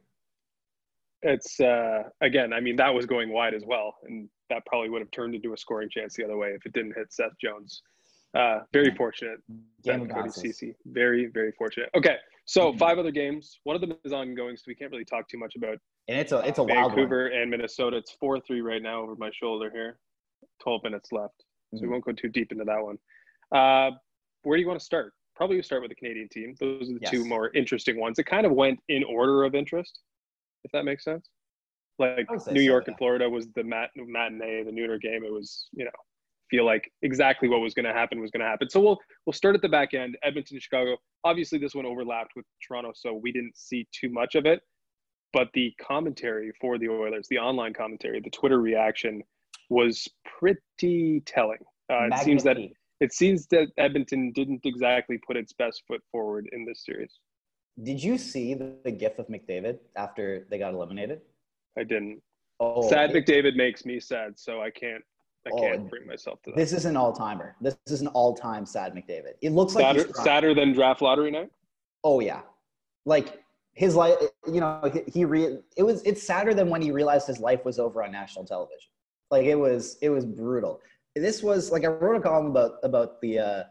It's uh, again. I mean, that was going wide as well, and that probably would have turned into a scoring chance the other way if it didn't hit Seth Jones. Uh, very fortunate. game Cody. Ceci. Very, very fortunate. Okay, so Mhm. five other games. One of them is ongoing, so we can't really talk too much about and it's a it's a uh. Vancouver and Minnesota. It's four three right now over my shoulder here. Twelve minutes left, so we Mhm. won't go too deep into that one. Uh, where do you want to start? Probably start with the Canadian team. Those are the two more interesting ones. It kind of went in order of interest, if that makes sense. Like New so, York yeah. and Florida was the mat- matinee, the nooner game. It was, you know, feel like exactly what was going to happen was going to happen. So we'll we'll start at the back end. Edmonton, Chicago. Obviously, this one overlapped with Toronto, so we didn't see too much of it. But the commentary for the Oilers, the online commentary, the Twitter reaction was pretty telling. Uh, it seems that. It seems that Edmonton didn't exactly put its best foot forward in this series. Did you see the, the gif of McDavid after they got eliminated? I didn't. Oh, sad it- McDavid makes me sad, so I can't. I Oh, can't bring myself to that. This is an all timer. This is an all time sad McDavid. It looks like sadder, he's sadder than draft lottery night. Oh yeah, like his life. You know, he, he re, it was. It's sadder than when he realized his life was over on national television. Like it was. It was brutal. This was like I wrote a column about about the uh,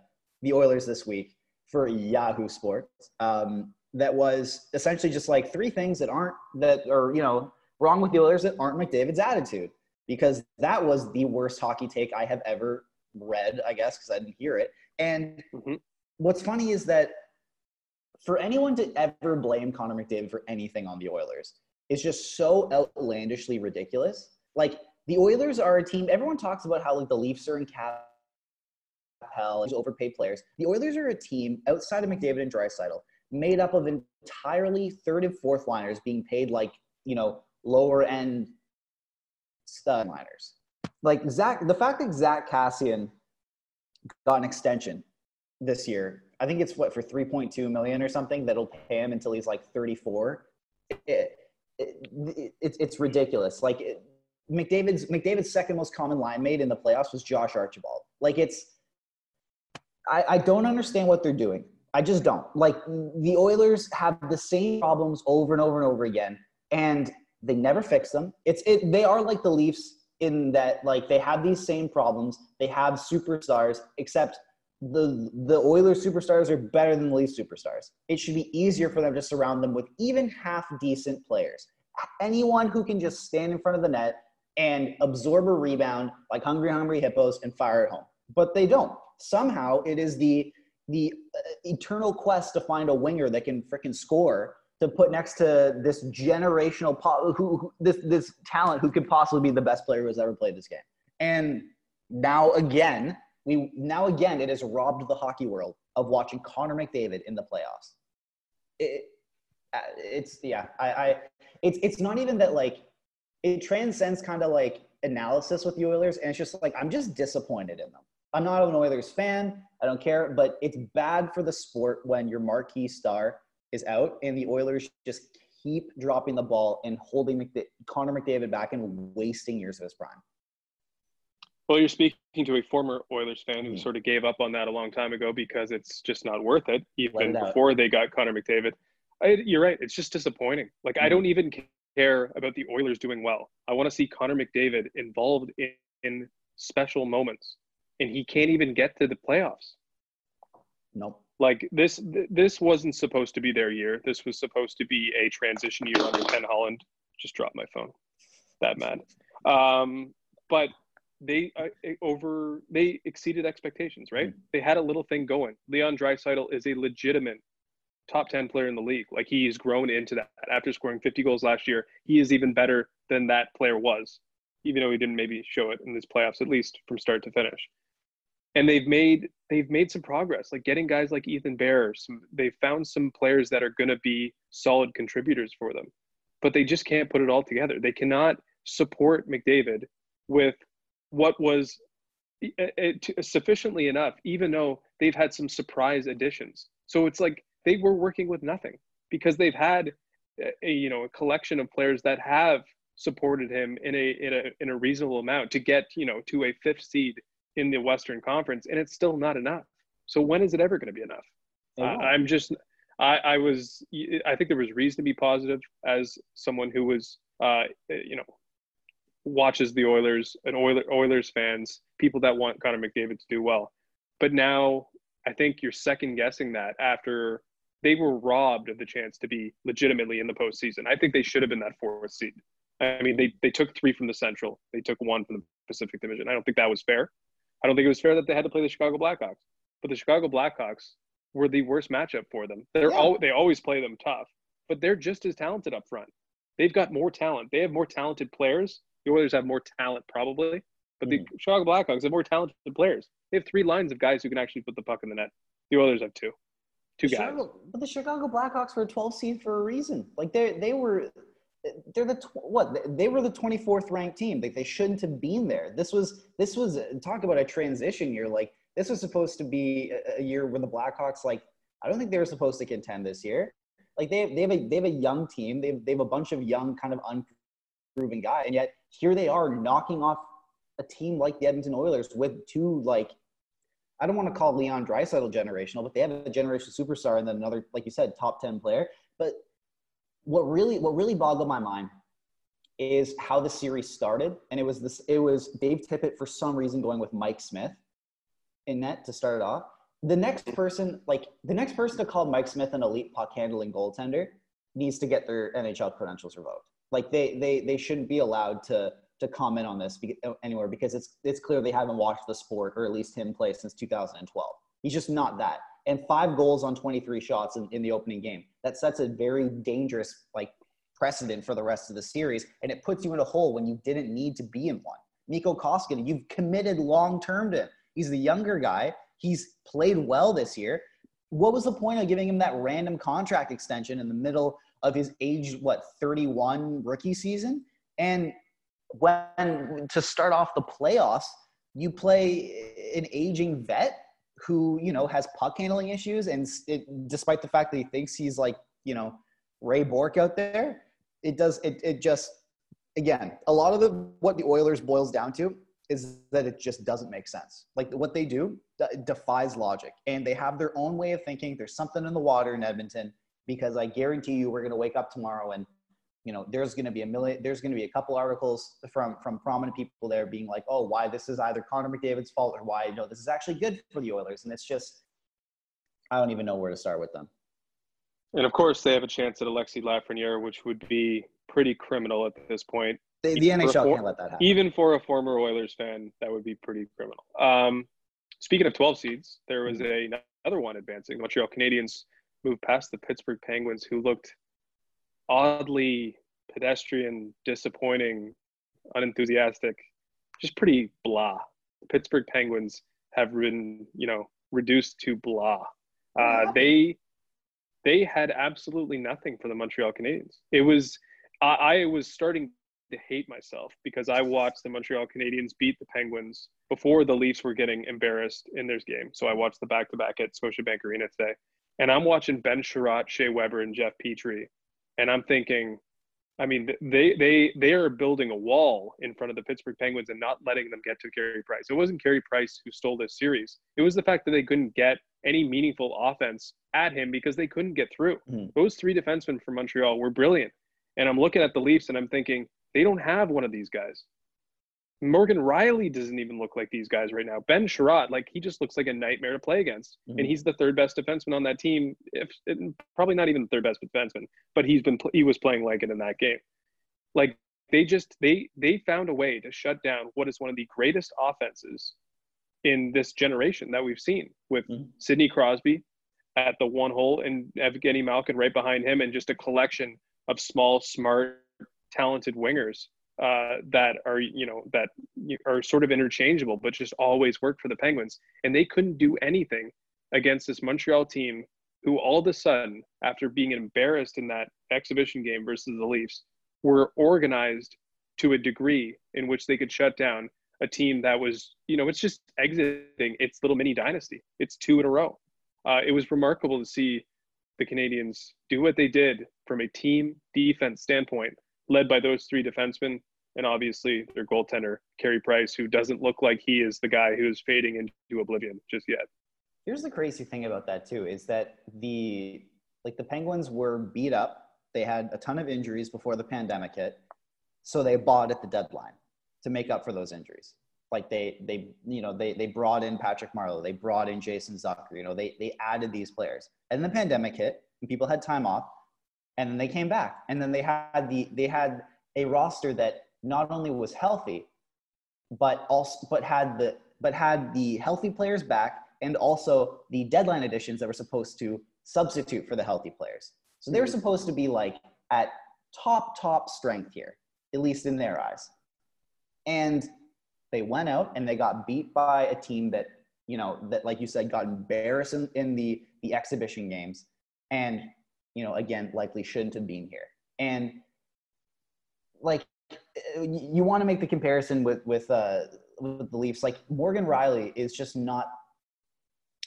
the Oilers this week for Yahoo Sports. Um, that was essentially just like three things that aren't that are you know wrong with the Oilers that aren't McDavid's attitude because that was the worst hockey take I have ever read. I guess because I didn't hear it. And Mhm. what's funny is that for anyone to ever blame Connor McDavid for anything on the Oilers is just so outlandishly ridiculous. Like the Oilers are a team. Everyone talks about how like the Leafs are in cap hell, these overpaid players. The Oilers are a team outside of McDavid and Draisaitl, made up of entirely third and fourth liners being paid like you know lower end stud liners. Like Zach, the fact that Zack Kassian got an extension this year. I think it's what for 3.2 million or something that'll pay him until he's like 34. It, it, it, it's ridiculous. Like McDavid's McDavid's second most common line mate in the playoffs was Josh Archibald. Like it's I, I don't understand what they're doing. I just don't. Like the Oilers have the same problems over and over and over again, and they never fix them. It's it. They are like the Leafs in that like they have these same problems. They have superstars, except the the Oilers superstars are better than the Leafs superstars. It should be easier for them to surround them with even half decent players. Anyone who can just stand in front of the net and absorb a rebound like hungry hungry hippos and fire at home. But they don't. Somehow it is the the uh, eternal quest to find a winger that can freaking score to put next to this generational po- who, who this this talent who could possibly be the best player who has ever played this game. And now again, we now again it has robbed the hockey world of watching Connor McDavid in the playoffs. It, uh, it's yeah, I, I it's it's not even that like it transcends kind of like analysis with the Oilers, and it's just like I'm just disappointed in them. I'm not an Oilers fan. I don't care, but it's bad for the sport when your marquee star is out and the Oilers just keep dropping the ball and holding McD- Connor McDavid back and wasting years of his prime. Well, you're speaking to a former Oilers fan who Mhm. sort of gave up on that a long time ago because it's just not worth it, even it before they got Connor McDavid. I, you're right. It's just disappointing. Like, I Mhm. don't even care about the Oilers doing well. I want to see Connor McDavid involved in, in special moments, and he can't even get to the playoffs. Nope. Like this, th- this wasn't supposed to be their year. This was supposed to be a transition year under Ken Holland. Just dropped my phone. That mad. Um, but they uh, over they exceeded expectations, right? They had a little thing going. Leon Draisaitl is a legitimate top 10 player in the league. Like he's grown into that after scoring 50 goals last year. He is even better than that player was, even though he didn't maybe show it in this playoffs, at least from start to finish. And they've made they've made some progress, like getting guys like Ethan Bear. Some they found some players that are going to be solid contributors for them, but they just can't put it all together. They cannot support McDavid with what was uh, uh, sufficiently enough, even though they've had some surprise additions. So it's like they were working with nothing because they've had a, you know a collection of players that have supported him in a in a in a reasonable amount to get you know to a fifth seed in the Western Conference, and it's still not enough. So when is it ever going to be enough? It Uh. I'm just I, I was I think there was reason to be positive as someone who was uh, you know watches the Oilers and Oiler, Oilers fans, people that want Connor McDavid to do well. But now I think you're second guessing that after they were robbed of the chance to be legitimately in the postseason. I think they should have been that fourth seed. I mean, they, they took three from the Central, they took one from the Pacific Division. I don't think that was fair. I don't think it was fair that they had to play the Chicago Blackhawks. But the Chicago Blackhawks were the worst matchup for them. They're Yeah. all they always play them tough, but they're just as talented up front. They've got more talent. They have more talented players. The Oilers have more talent probably, but the hmm. Chicago Blackhawks have more talented players. They have three lines of guys who can actually put the puck in the net. The Oilers have two, two guys. Chicago- but the Chicago Blackhawks were a 12 seed for a reason. Like they they were they're the tw- what they were the 24th ranked team. Like they shouldn't have been there. This was this was talk about a transition year. Like this was supposed to be a, a year where the Blackhawks like I don't think they were supposed to contend this year. Like they have, they have a they have a young team. They have, they have a bunch of young kind of unproven guys, and yet here they are knocking off a team like the Edmonton Oilers with two like I don't want to call Leon Draisaitl generational, but they have a generational superstar and then another, like you said, top ten player. But what really what really boggled my mind is how the series started, and it was this. It was Dave Tippett for some reason going with Mike Smith in net to start it off. The next person, like the next person to call Mike Smith an elite puck handling goaltender, needs to get their NHL credentials revoked. Like they they they shouldn't be allowed to to comment on this uh, anywhere because it's it's clear they haven't watched the sport or at least him play since 2012. He's just not that. And five goals on 23 shots in, in the opening game. That sets a very dangerous like precedent for the rest of the series, and it puts you in a hole when you didn't need to be in one. Mikko Koskinen, you've committed long term to him. He's the younger guy. He's played well this year. What was the point of giving him that random contract extension in the middle of his age, what, 31 rookie season? And when to start off the playoffs, you play an aging vet who, you know, has puck handling issues. And it, despite the fact that he thinks he's like, you know, Ray Bourque out there, it does, it, it just, again, a lot of the, what the Oilers boils down to is that it just doesn't make sense. Like what they do defies logic and they have their own way of thinking. There's something in the water in Edmonton because I guarantee you we're going to wake up tomorrow and you know there's going to be a million there's going to be a couple articles from from prominent people there being like oh why this is either Connor McDavid's fault or why no this is actually good for the Oilers and it's just I don't even know where to start with them. And of course they have a chance at Alexi Lafreniere which would be pretty criminal at this point. The, the NHL for, can't let that happen. Even for a former Oilers fan that would be pretty criminal. Um, speaking of 12 seeds, there was mm-hmm. a, another one advancing. Montreal Canadiens moved past the Pittsburgh Penguins who looked oddly pedestrian, disappointing, unenthusiastic, just pretty blah. The Pittsburgh Penguins have been, you know, reduced to blah. Uh, they they had absolutely nothing for the Montreal Canadiens. It was I, I was starting to hate myself because I watched the Montreal Canadiens beat the Penguins before the Leafs were getting embarrassed in their game. So I watched the back to back at Scotiabank Arena today. And I'm watching Ben Chiarot, Shea Weber, and Jeff Petry and I'm thinking, I mean, they they they are building a wall in front of the Pittsburgh Penguins and not letting them get to Carey Price. It wasn't Carey Price who stole this series. It was the fact that they couldn't get any meaningful offense at him because they couldn't get through. Mm-hmm. Those three defensemen from Montreal were brilliant. And I'm looking at the Leafs and I'm thinking, they don't have one of these guys. Morgan Rielly doesn't even look like these guys right now. Ben Chiarot, like he just looks like a nightmare to play against, mm-hmm. and he's the third best defenseman on that team. If probably not even the third best defenseman, but he's been he was playing like it in that game. Like they just they they found a way to shut down what is one of the greatest offenses in this generation that we've seen with mm-hmm. Sidney Crosby at the one hole and Evgeny Malkin right behind him, and just a collection of small, smart, talented wingers uh, that are you know that are sort of interchangeable, but just always work for the Penguins, and they couldn't do anything against this Montreal team, who all of a sudden, after being embarrassed in that exhibition game versus the Leafs, were organized to a degree in which they could shut down a team that was you know it's just exiting its little mini dynasty. It's two in a row. Uh, it was remarkable to see the Canadiens do what they did from a team defense standpoint led by those three defensemen and obviously their goaltender Carey Price, who doesn't look like he is the guy who's fading into oblivion just yet. Here's the crazy thing about that too is that the like the Penguins were beat up. They had a ton of injuries before the pandemic hit, so they bought at the deadline to make up for those injuries. Like they they you know they they brought in Patrick Marleau, they brought in Jason Zucker. You know they they added these players, and the pandemic hit, and people had time off and then they came back. And then they had the they had a roster that not only was healthy but also but had the but had the healthy players back and also the deadline additions that were supposed to substitute for the healthy players. So they were mm-hmm. supposed to be like at top top strength here at least in their eyes. And they went out and they got beat by a team that you know that like you said got embarrassed in, in the the exhibition games. And you know, again, likely shouldn't have been here. And like, you want to make the comparison with with uh, with the Leafs. Like Morgan Rielly is just not.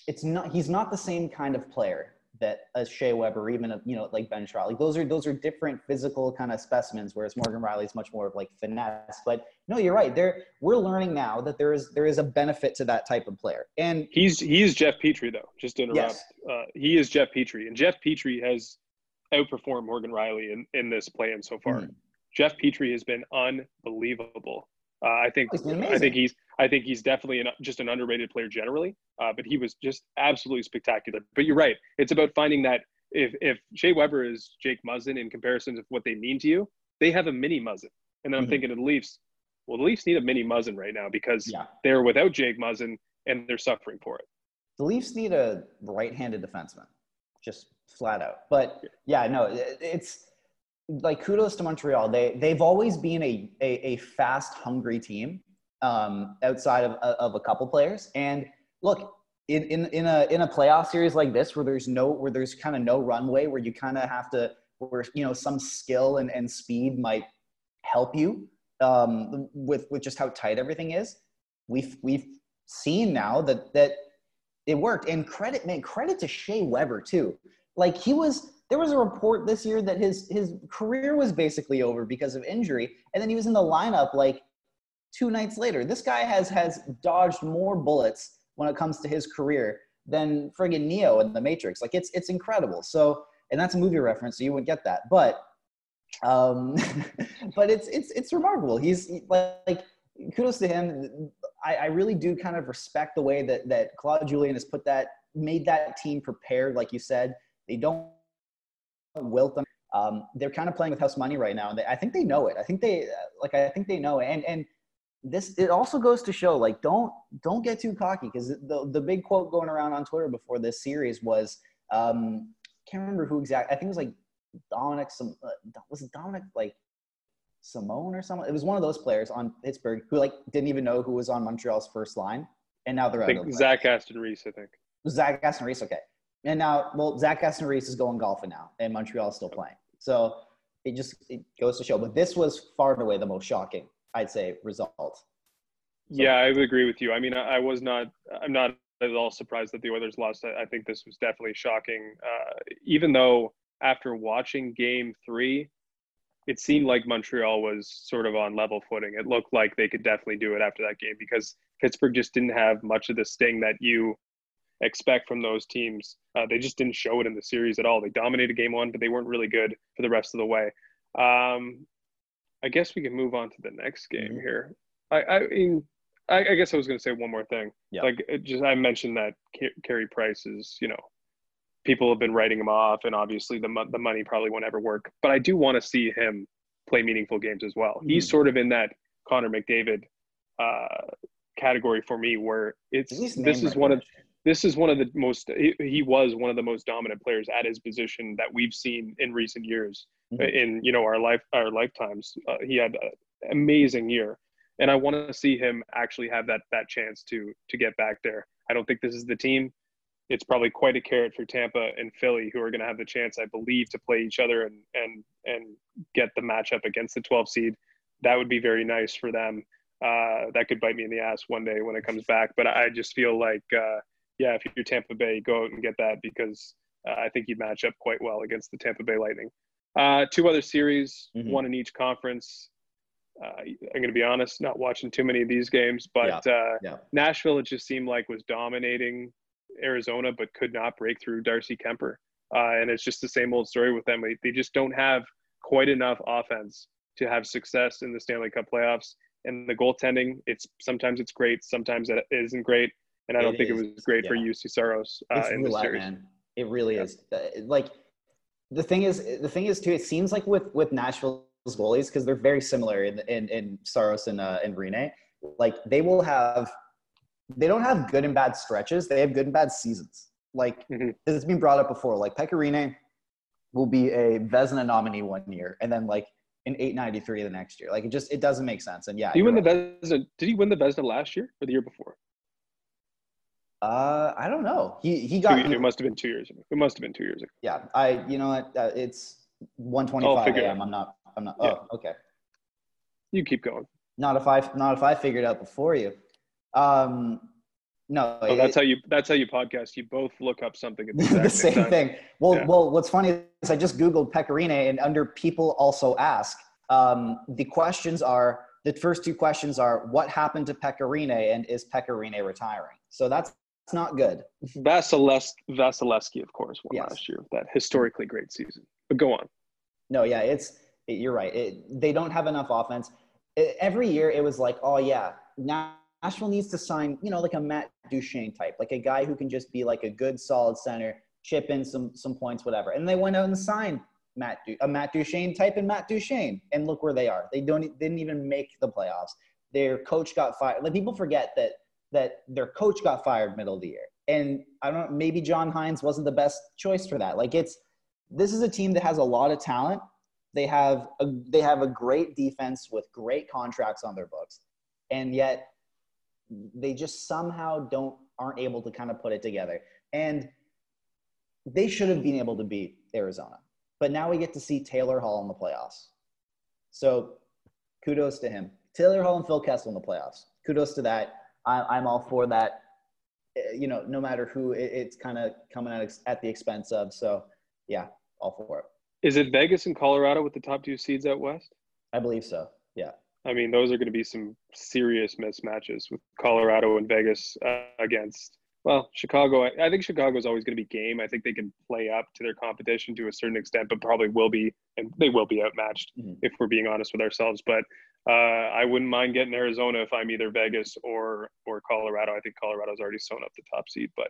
It's not. He's not the same kind of player that a Shea Weber, even a, you know like Ben Chiarot. Like those are those are different physical kind of specimens. Whereas Morgan Rielly is much more of like finesse. But no, you're right. There we're learning now that there is there is a benefit to that type of player. And he's he's Jeff Petry though. Just to interrupt, yes. uh, he is Jeff Petry. and Jeff Petry has outperformed Morgan Rielly in in this play-in so far. Mm-hmm. Jeff Petry has been unbelievable. Uh, I think I think he's I think he's definitely an, just an underrated player generally. Uh, but he was just absolutely spectacular. But you're right; it's about finding that if if Shea Weber is Jake Muzzin in comparison to what they mean to you, they have a mini Muzzin. And then I'm mm-hmm. thinking of the Leafs. Well, the Leafs need a mini Muzzin right now because yeah. they're without Jake Muzzin and they're suffering for it. The Leafs need a right-handed defenseman, just flat out. But yeah, no, it's like kudos to Montreal. They they've always been a a, a fast, hungry team um, outside of of a couple players. And look, in, in in a in a playoff series like this, where there's no where there's kind of no runway, where you kind of have to where you know some skill and, and speed might help you um, with with just how tight everything is. We've we've seen now that that it worked. And credit man, credit to Shea Weber too. Like he was there was a report this year that his his career was basically over because of injury, and then he was in the lineup like two nights later. This guy has has dodged more bullets when it comes to his career than friggin' Neo in the Matrix. Like it's it's incredible. So and that's a movie reference, so you wouldn't get that. But um, but it's it's it's remarkable. He's like kudos to him. I, I really do kind of respect the way that that Claude Julien has put that made that team prepared. Like you said, they don't wilt them. Um, they're kind of playing with house money right now, and they, I think they know it. I think they like. I think they know it, and and this it also goes to show like don't don't get too cocky because the the big quote going around on Twitter before this series was um can't remember who exact. I think it was like Dominic. Some uh, was it Dominic like Simone or someone? It was one of those players on Pittsburgh who like didn't even know who was on Montreal's first line, and now they're I think Zach Aston Reese. I think Zach Aston Reese. Okay, and now, well, Zach Aston Reese is going golfing now, and Montreal is still playing. So it just it goes to show. But this was far and away the most shocking, I'd say, result. So, yeah, I would agree with you. I mean, I, I, was not. I'm not at all surprised that the Oilers lost. I, I think this was definitely shocking. Uh, even though after watching Game Three, it seemed like Montreal was sort of on level footing. It looked like they could definitely do it after that game because Pittsburgh just didn't have much of the sting that you expect from those teams. Uh, they just didn't show it in the series at all. They dominated game one, but they weren't really good for the rest of the way. Um, I guess we can move on to the next game mm-hmm. here. I, I mean, I, I, guess I was going to say one more thing. Yeah. Like, just I mentioned that Carey Price is, you know, people have been writing him off, and obviously the the money probably won't ever work. But I do want to see him play meaningful games as well. Mm-hmm. He's sort of in that Connor McDavid uh, category for me, where it's this is one of this is one of the most he, was one of the most dominant players at his position that we've seen in recent years mm-hmm. in you know our life our lifetimes. Uh, he had an amazing year and i want to see him actually have that that chance to to get back there. I don't think this is the team. It's probably quite a carrot for tampa and philly who are going to have the chance i believe to play each other and and and get the matchup against the 12 seed. That would be very nice for them. Uh, that could bite me in the ass one day when it comes back but i just feel like uh, yeah, if you're Tampa Bay, go out and get that because uh, I think you'd match up quite well against the Tampa Bay Lightning. Uh, two other series, mm-hmm. one in each conference. Uh, I'm going to be honest, not watching too many of these games, but yeah. Uh, yeah. Nashville, it just seemed like was dominating Arizona, but could not break through Darcy Kuemper. Uh, and it's just the same old story with them. They just don't have quite enough offense to have success in the Stanley Cup playoffs. And the goaltending, it's sometimes it's great, sometimes it isn't great and I don't think is. it was great yeah. for Juuse Saros uh, in the series. Man. It really yeah. is. Like the thing is, the thing is too. It seems like with with Nashville's goalies because they're very similar in in, in Saros and uh, and Rinne. Like they will have, they don't have good and bad stretches. They have good and bad seasons. Like mm-hmm. this has been brought up before. Like Pekka Rinne will be a Vezina nominee one year, and then like an 893 the next year. Like it just it doesn't make sense. And yeah, did he win right. the Vezina? Did he win the Vezina last year or the year before? Uh, I don't know. He he got. It must have been two years ago. It must have been two years ago. Yeah, I. You know what? Uh, it's one twenty-five a.m. I'm not. I'm not. Yeah. Oh, okay. You keep going. Not if I not if I figured out before you. Um, No, oh, that's how you that's how you podcast. You both look up something at the, the same time. thing. Well, Yeah. well, what's funny is I just googled Pekka and under people also ask, um, the questions are the first two questions are what happened to Pekka Rinne and is Pekka Rinne retiring? So that's, that's not good. Vasilevskiy, of course, won Yes. last year that historically great season. But go on. No, yeah, it's it, you're right. It, they don't have enough offense. It- every year it was like, oh yeah, Nashville needs to sign, you know, like a Matt Duchene type, like a guy who can just be like a good, solid center, chip in some some points, whatever. And they went out and signed Matt du- a Matt Duchene type and Matt Duchene, and look where they are. They don't didn't even make the playoffs. Their coach got fired. Like people forget that that their coach got fired middle of the year, and I don't. Maybe John Hynes wasn't the best choice for that. Like it's this is a team that has a lot of talent. They have a they have a great defense with great contracts on their books, and yet they just somehow don't aren't able to kind of put it together. And they should have been able to beat Arizona, but now we get to see Taylor Hall in the playoffs. So kudos to him. Taylor Hall and Phil Kessel in the playoffs. Kudos to that. I, I'm all for that. Uh, You know, no matter who it, it's kind of coming at, ex- at the expense of. So yeah, all for it. Is it Vegas and Colorado with the top two seeds out west? I believe so. Yeah. I mean, those are going to be some serious mismatches with Colorado and Vegas uh, against, well, Chicago. I, think Chicago is always going to be game. I think they can play up to their competition to a certain extent, but probably will be, and they will be outmatched Mhm. if we're being honest with ourselves. But uh, I wouldn't mind getting Arizona if I'm either Vegas or or Colorado. I think Colorado's already sewn up the top seed, but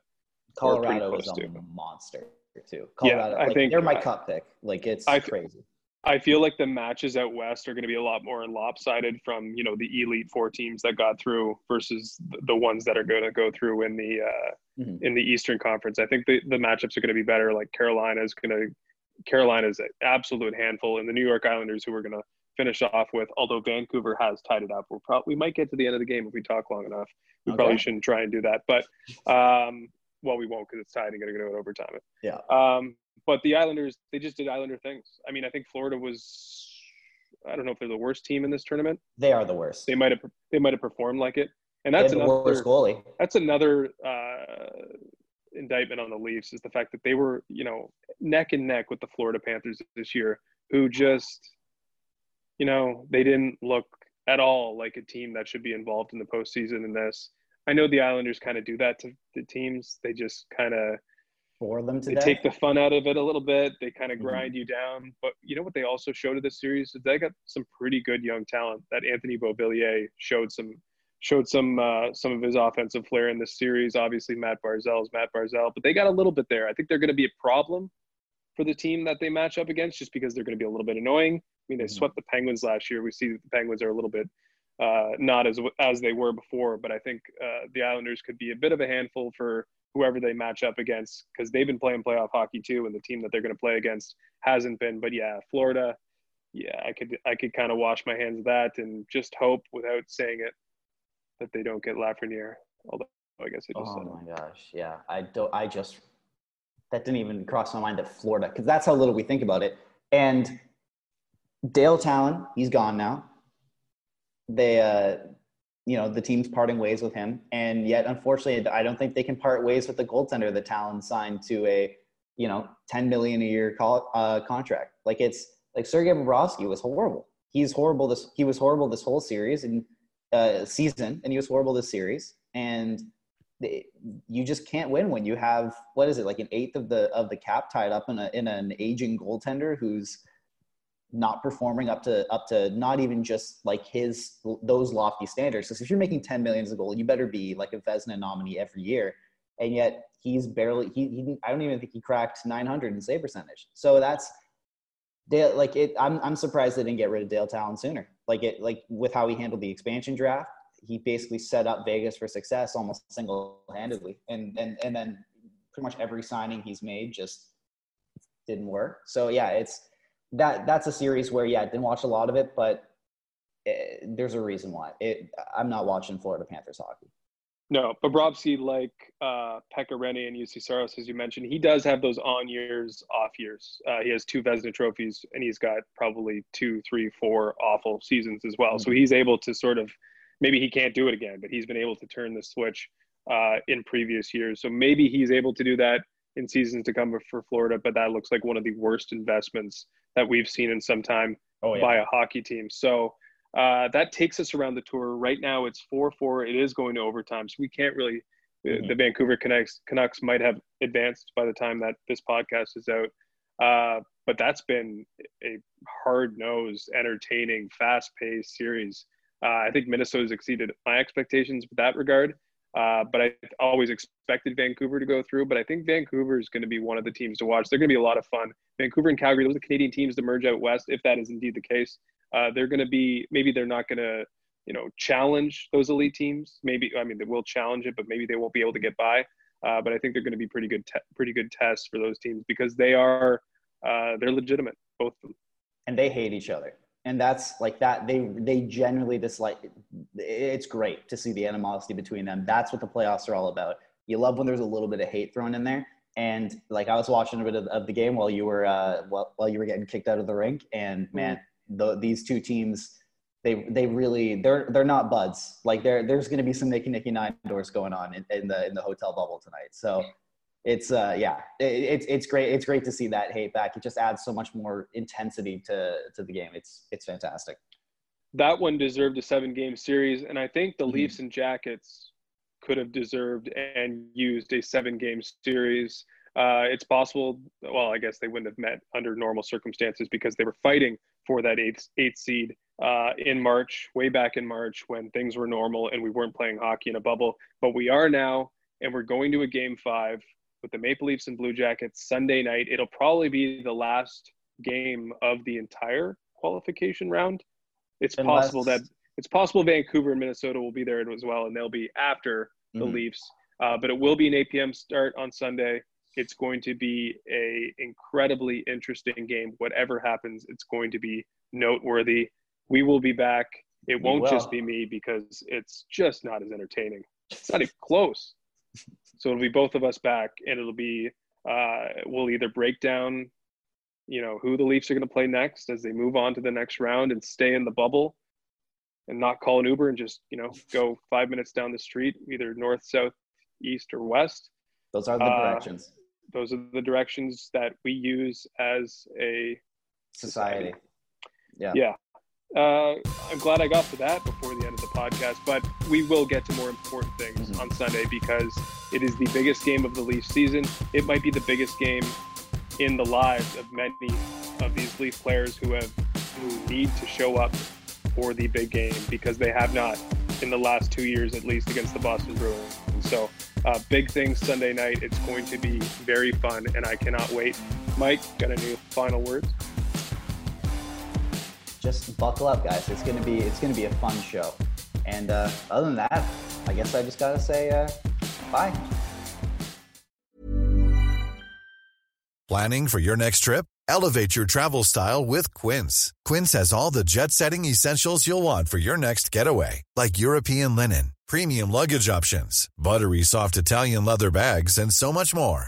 Colorado is a to. monster too. Yeah, Colorado, I like, think- they're my I- cup pick. Like it's I- crazy. I feel like the matches out west are going to be a lot more lopsided from you know the elite four teams that got through versus the ones that are going to go through in the uh, Mhm. in the Eastern Conference. I think the, the matchups are going to be better. Like Carolina is going to Carolina's an absolute handful, and the New York Islanders who we're going to finish off with. Although Vancouver has tied it up, we'll probably we might get to the end of the game if we talk long enough. We probably shouldn't try and do that, but um, well, we won't because it's tied and going to go to overtime. Yeah. Um, but the Islanders, they just did Islander things. I mean, I think Florida was, I don't know if they're the worst team in this tournament. They are the worst. They might have, they might have performed like it, and that's another, worst goalie. that's another uh, indictment on the Leafs is the fact that they were, you know, neck and neck with the Florida Panthers this year, who just, you know, they didn't look at all like a team that should be involved in the postseason in this. I know the Islanders kind of do that to the teams. They just kind of For them they today. take the fun out of it a little bit. They kind of Mhm. grind you down. But you know what they also showed in this series is they got some pretty good young talent. That Anthony Beauvillier showed some showed some uh, some of his offensive flair in this series. Obviously, Matt Barzal's Matt Barzal, but they got a little bit there. I think they're going to be a problem for the team that they match up against, just because they're going to be a little bit annoying. I mean, they Mhm. swept the Penguins last year. We see that the Penguins are a little bit uh, not as as they were before, but I think uh, the Islanders could be a bit of a handful for whoever they match up against because they've been playing playoff hockey too, and the team that they're going to play against hasn't been. But yeah, Florida, yeah, I could I could kind of wash my hands of that and just hope without saying it that they don't get Lafreniere. Although I guess I just Oh said it. my gosh, yeah. I don't. I just that didn't even cross my mind that Florida, because that's how little we think about it. And Dale Tallon, he's gone now. They, uh, you know, the team's parting ways with him, and yet unfortunately, I don't think they can part ways with the goaltender that Tallon signed to a, you know, ten million a year call, uh, contract. Like it's like Sergei Bobrovsky was horrible. He's horrible. This he was horrible this whole series and uh, season, and he was horrible this series. And they- you just can't win when you have what is it like an eighth of the of the cap tied up in a in an aging goaltender who's not performing up to up to not even just like his those lofty standards. Because if you're making 10 million as a goal, you better be like a Vezina nominee every year. And yet he's barely he, he I don't even think he cracked 900 in save percentage. So that's Dale like it I'm I'm surprised they didn't get rid of Dale Tallon sooner. Like it like with how he handled the expansion draft, he basically set up Vegas for success almost single-handedly. And and and then pretty much every signing he's made just didn't work. So yeah, it's that that's a series where yeah, I didn't watch a lot of it, but eh, there's a reason why. It I'm not watching Florida Panthers hockey. No, but Bobrovsky, like uh, Pekka Rinne and Juuse Saros, as you mentioned, he does have those on years, off years. Uh, he has two Vezina trophies, and he's got probably two, three, four awful seasons as well. So he's able to sort of, maybe he can't do it again, but he's been able to turn the switch uh, in previous years. So maybe he's able to do that in seasons to come for Florida, but that looks like one of the worst investments that we've seen in some time oh, yeah. by a hockey team. So uh, that takes us around the tour. Right now, it's 4 4. It is going to overtime. So we can't really, mm-hmm. the Vancouver Canucks, Canucks might have advanced by the time that this podcast is out. Uh, but that's been a hard nosed, entertaining, fast paced series. Uh, I think Minnesota's exceeded my expectations with that regard. Uh, but I always expected Vancouver to go through. But I think Vancouver is going to be one of the teams to watch. They're going to be a lot of fun. Vancouver and Calgary, those are the Canadian teams to merge out west, if that is indeed the case. Uh, they're going to be maybe they're not going to you know challenge those elite teams. Maybe I mean they will challenge it, but maybe they won't be able to get by. Uh, but I think they're going to be pretty good, te- pretty good tests for those teams because they are uh, they're legitimate, both of them. And they hate each other and that's like that they they generally dislike it's great to see the animosity between them. That's what the playoffs are all about. You love when there's a little bit of hate thrown in there. And like i was watching a bit of, of the game while you were uh while, while you were getting kicked out of the rink. And mm-hmm. man the, these two teams they they really they're they're not buds. Like there there's going to be some nicky nicky nine doors going on in, in the in the hotel bubble tonight. So it's uh yeah it, it's it's great it's great to see that hate back. It just adds so much more intensity to to the game. It's it's fantastic. That one deserved a seven game series and i think the mm-hmm. leafs and jackets could have deserved and used a seven game series. Uh, it's possible well i guess they wouldn't have met under normal circumstances because they were fighting for that eighth eighth seed uh, in march way back in march when things were normal and we weren't playing hockey in a bubble. But we are now and we're going to a game five with the Maple Leafs and Blue Jackets Sunday night. It'll probably be the last game of the entire qualification round. It's Unless... possible that it's possible Vancouver and Minnesota will be there as well, and they'll be after the mm-hmm. Leafs. Uh, but it will be an 8 p.m. start on Sunday. It's going to be a incredibly interesting game. Whatever happens, it's going to be noteworthy. We will be back. It won't just be me because it's just not as entertaining. It's not even close. So it'll be both of us back, and it'll be uh, we'll either break down, you know, who the Leafs are going to play next as they move on to the next round and stay in the bubble, and not call an Uber and just you know go five minutes down the street, either north, south, east, or west. Those are the uh, directions. Those are the directions that we use as a society. society. Yeah. Yeah uh, I'm glad I got to that before the end of the podcast, but we will get to more important things mm-hmm. on Sunday because it is the biggest game of the Leaf season. It might be the biggest game in the lives of many of these Leaf players who have who need to show up for the big game because they have not in the last two years at least against the Boston Bruins. So uh, big things Sunday night. It's going to be very fun, and I cannot wait. Mike, got any final words? Just buckle up, guys. It's gonna be it's gonna be a fun show. And uh, other than that, I guess I just gotta say uh, bye. Planning for your next trip? Elevate your travel style with Quince. Quince has all the jet-setting essentials you'll want for your next getaway, like European linen, premium luggage options, buttery soft Italian leather bags, and so much more.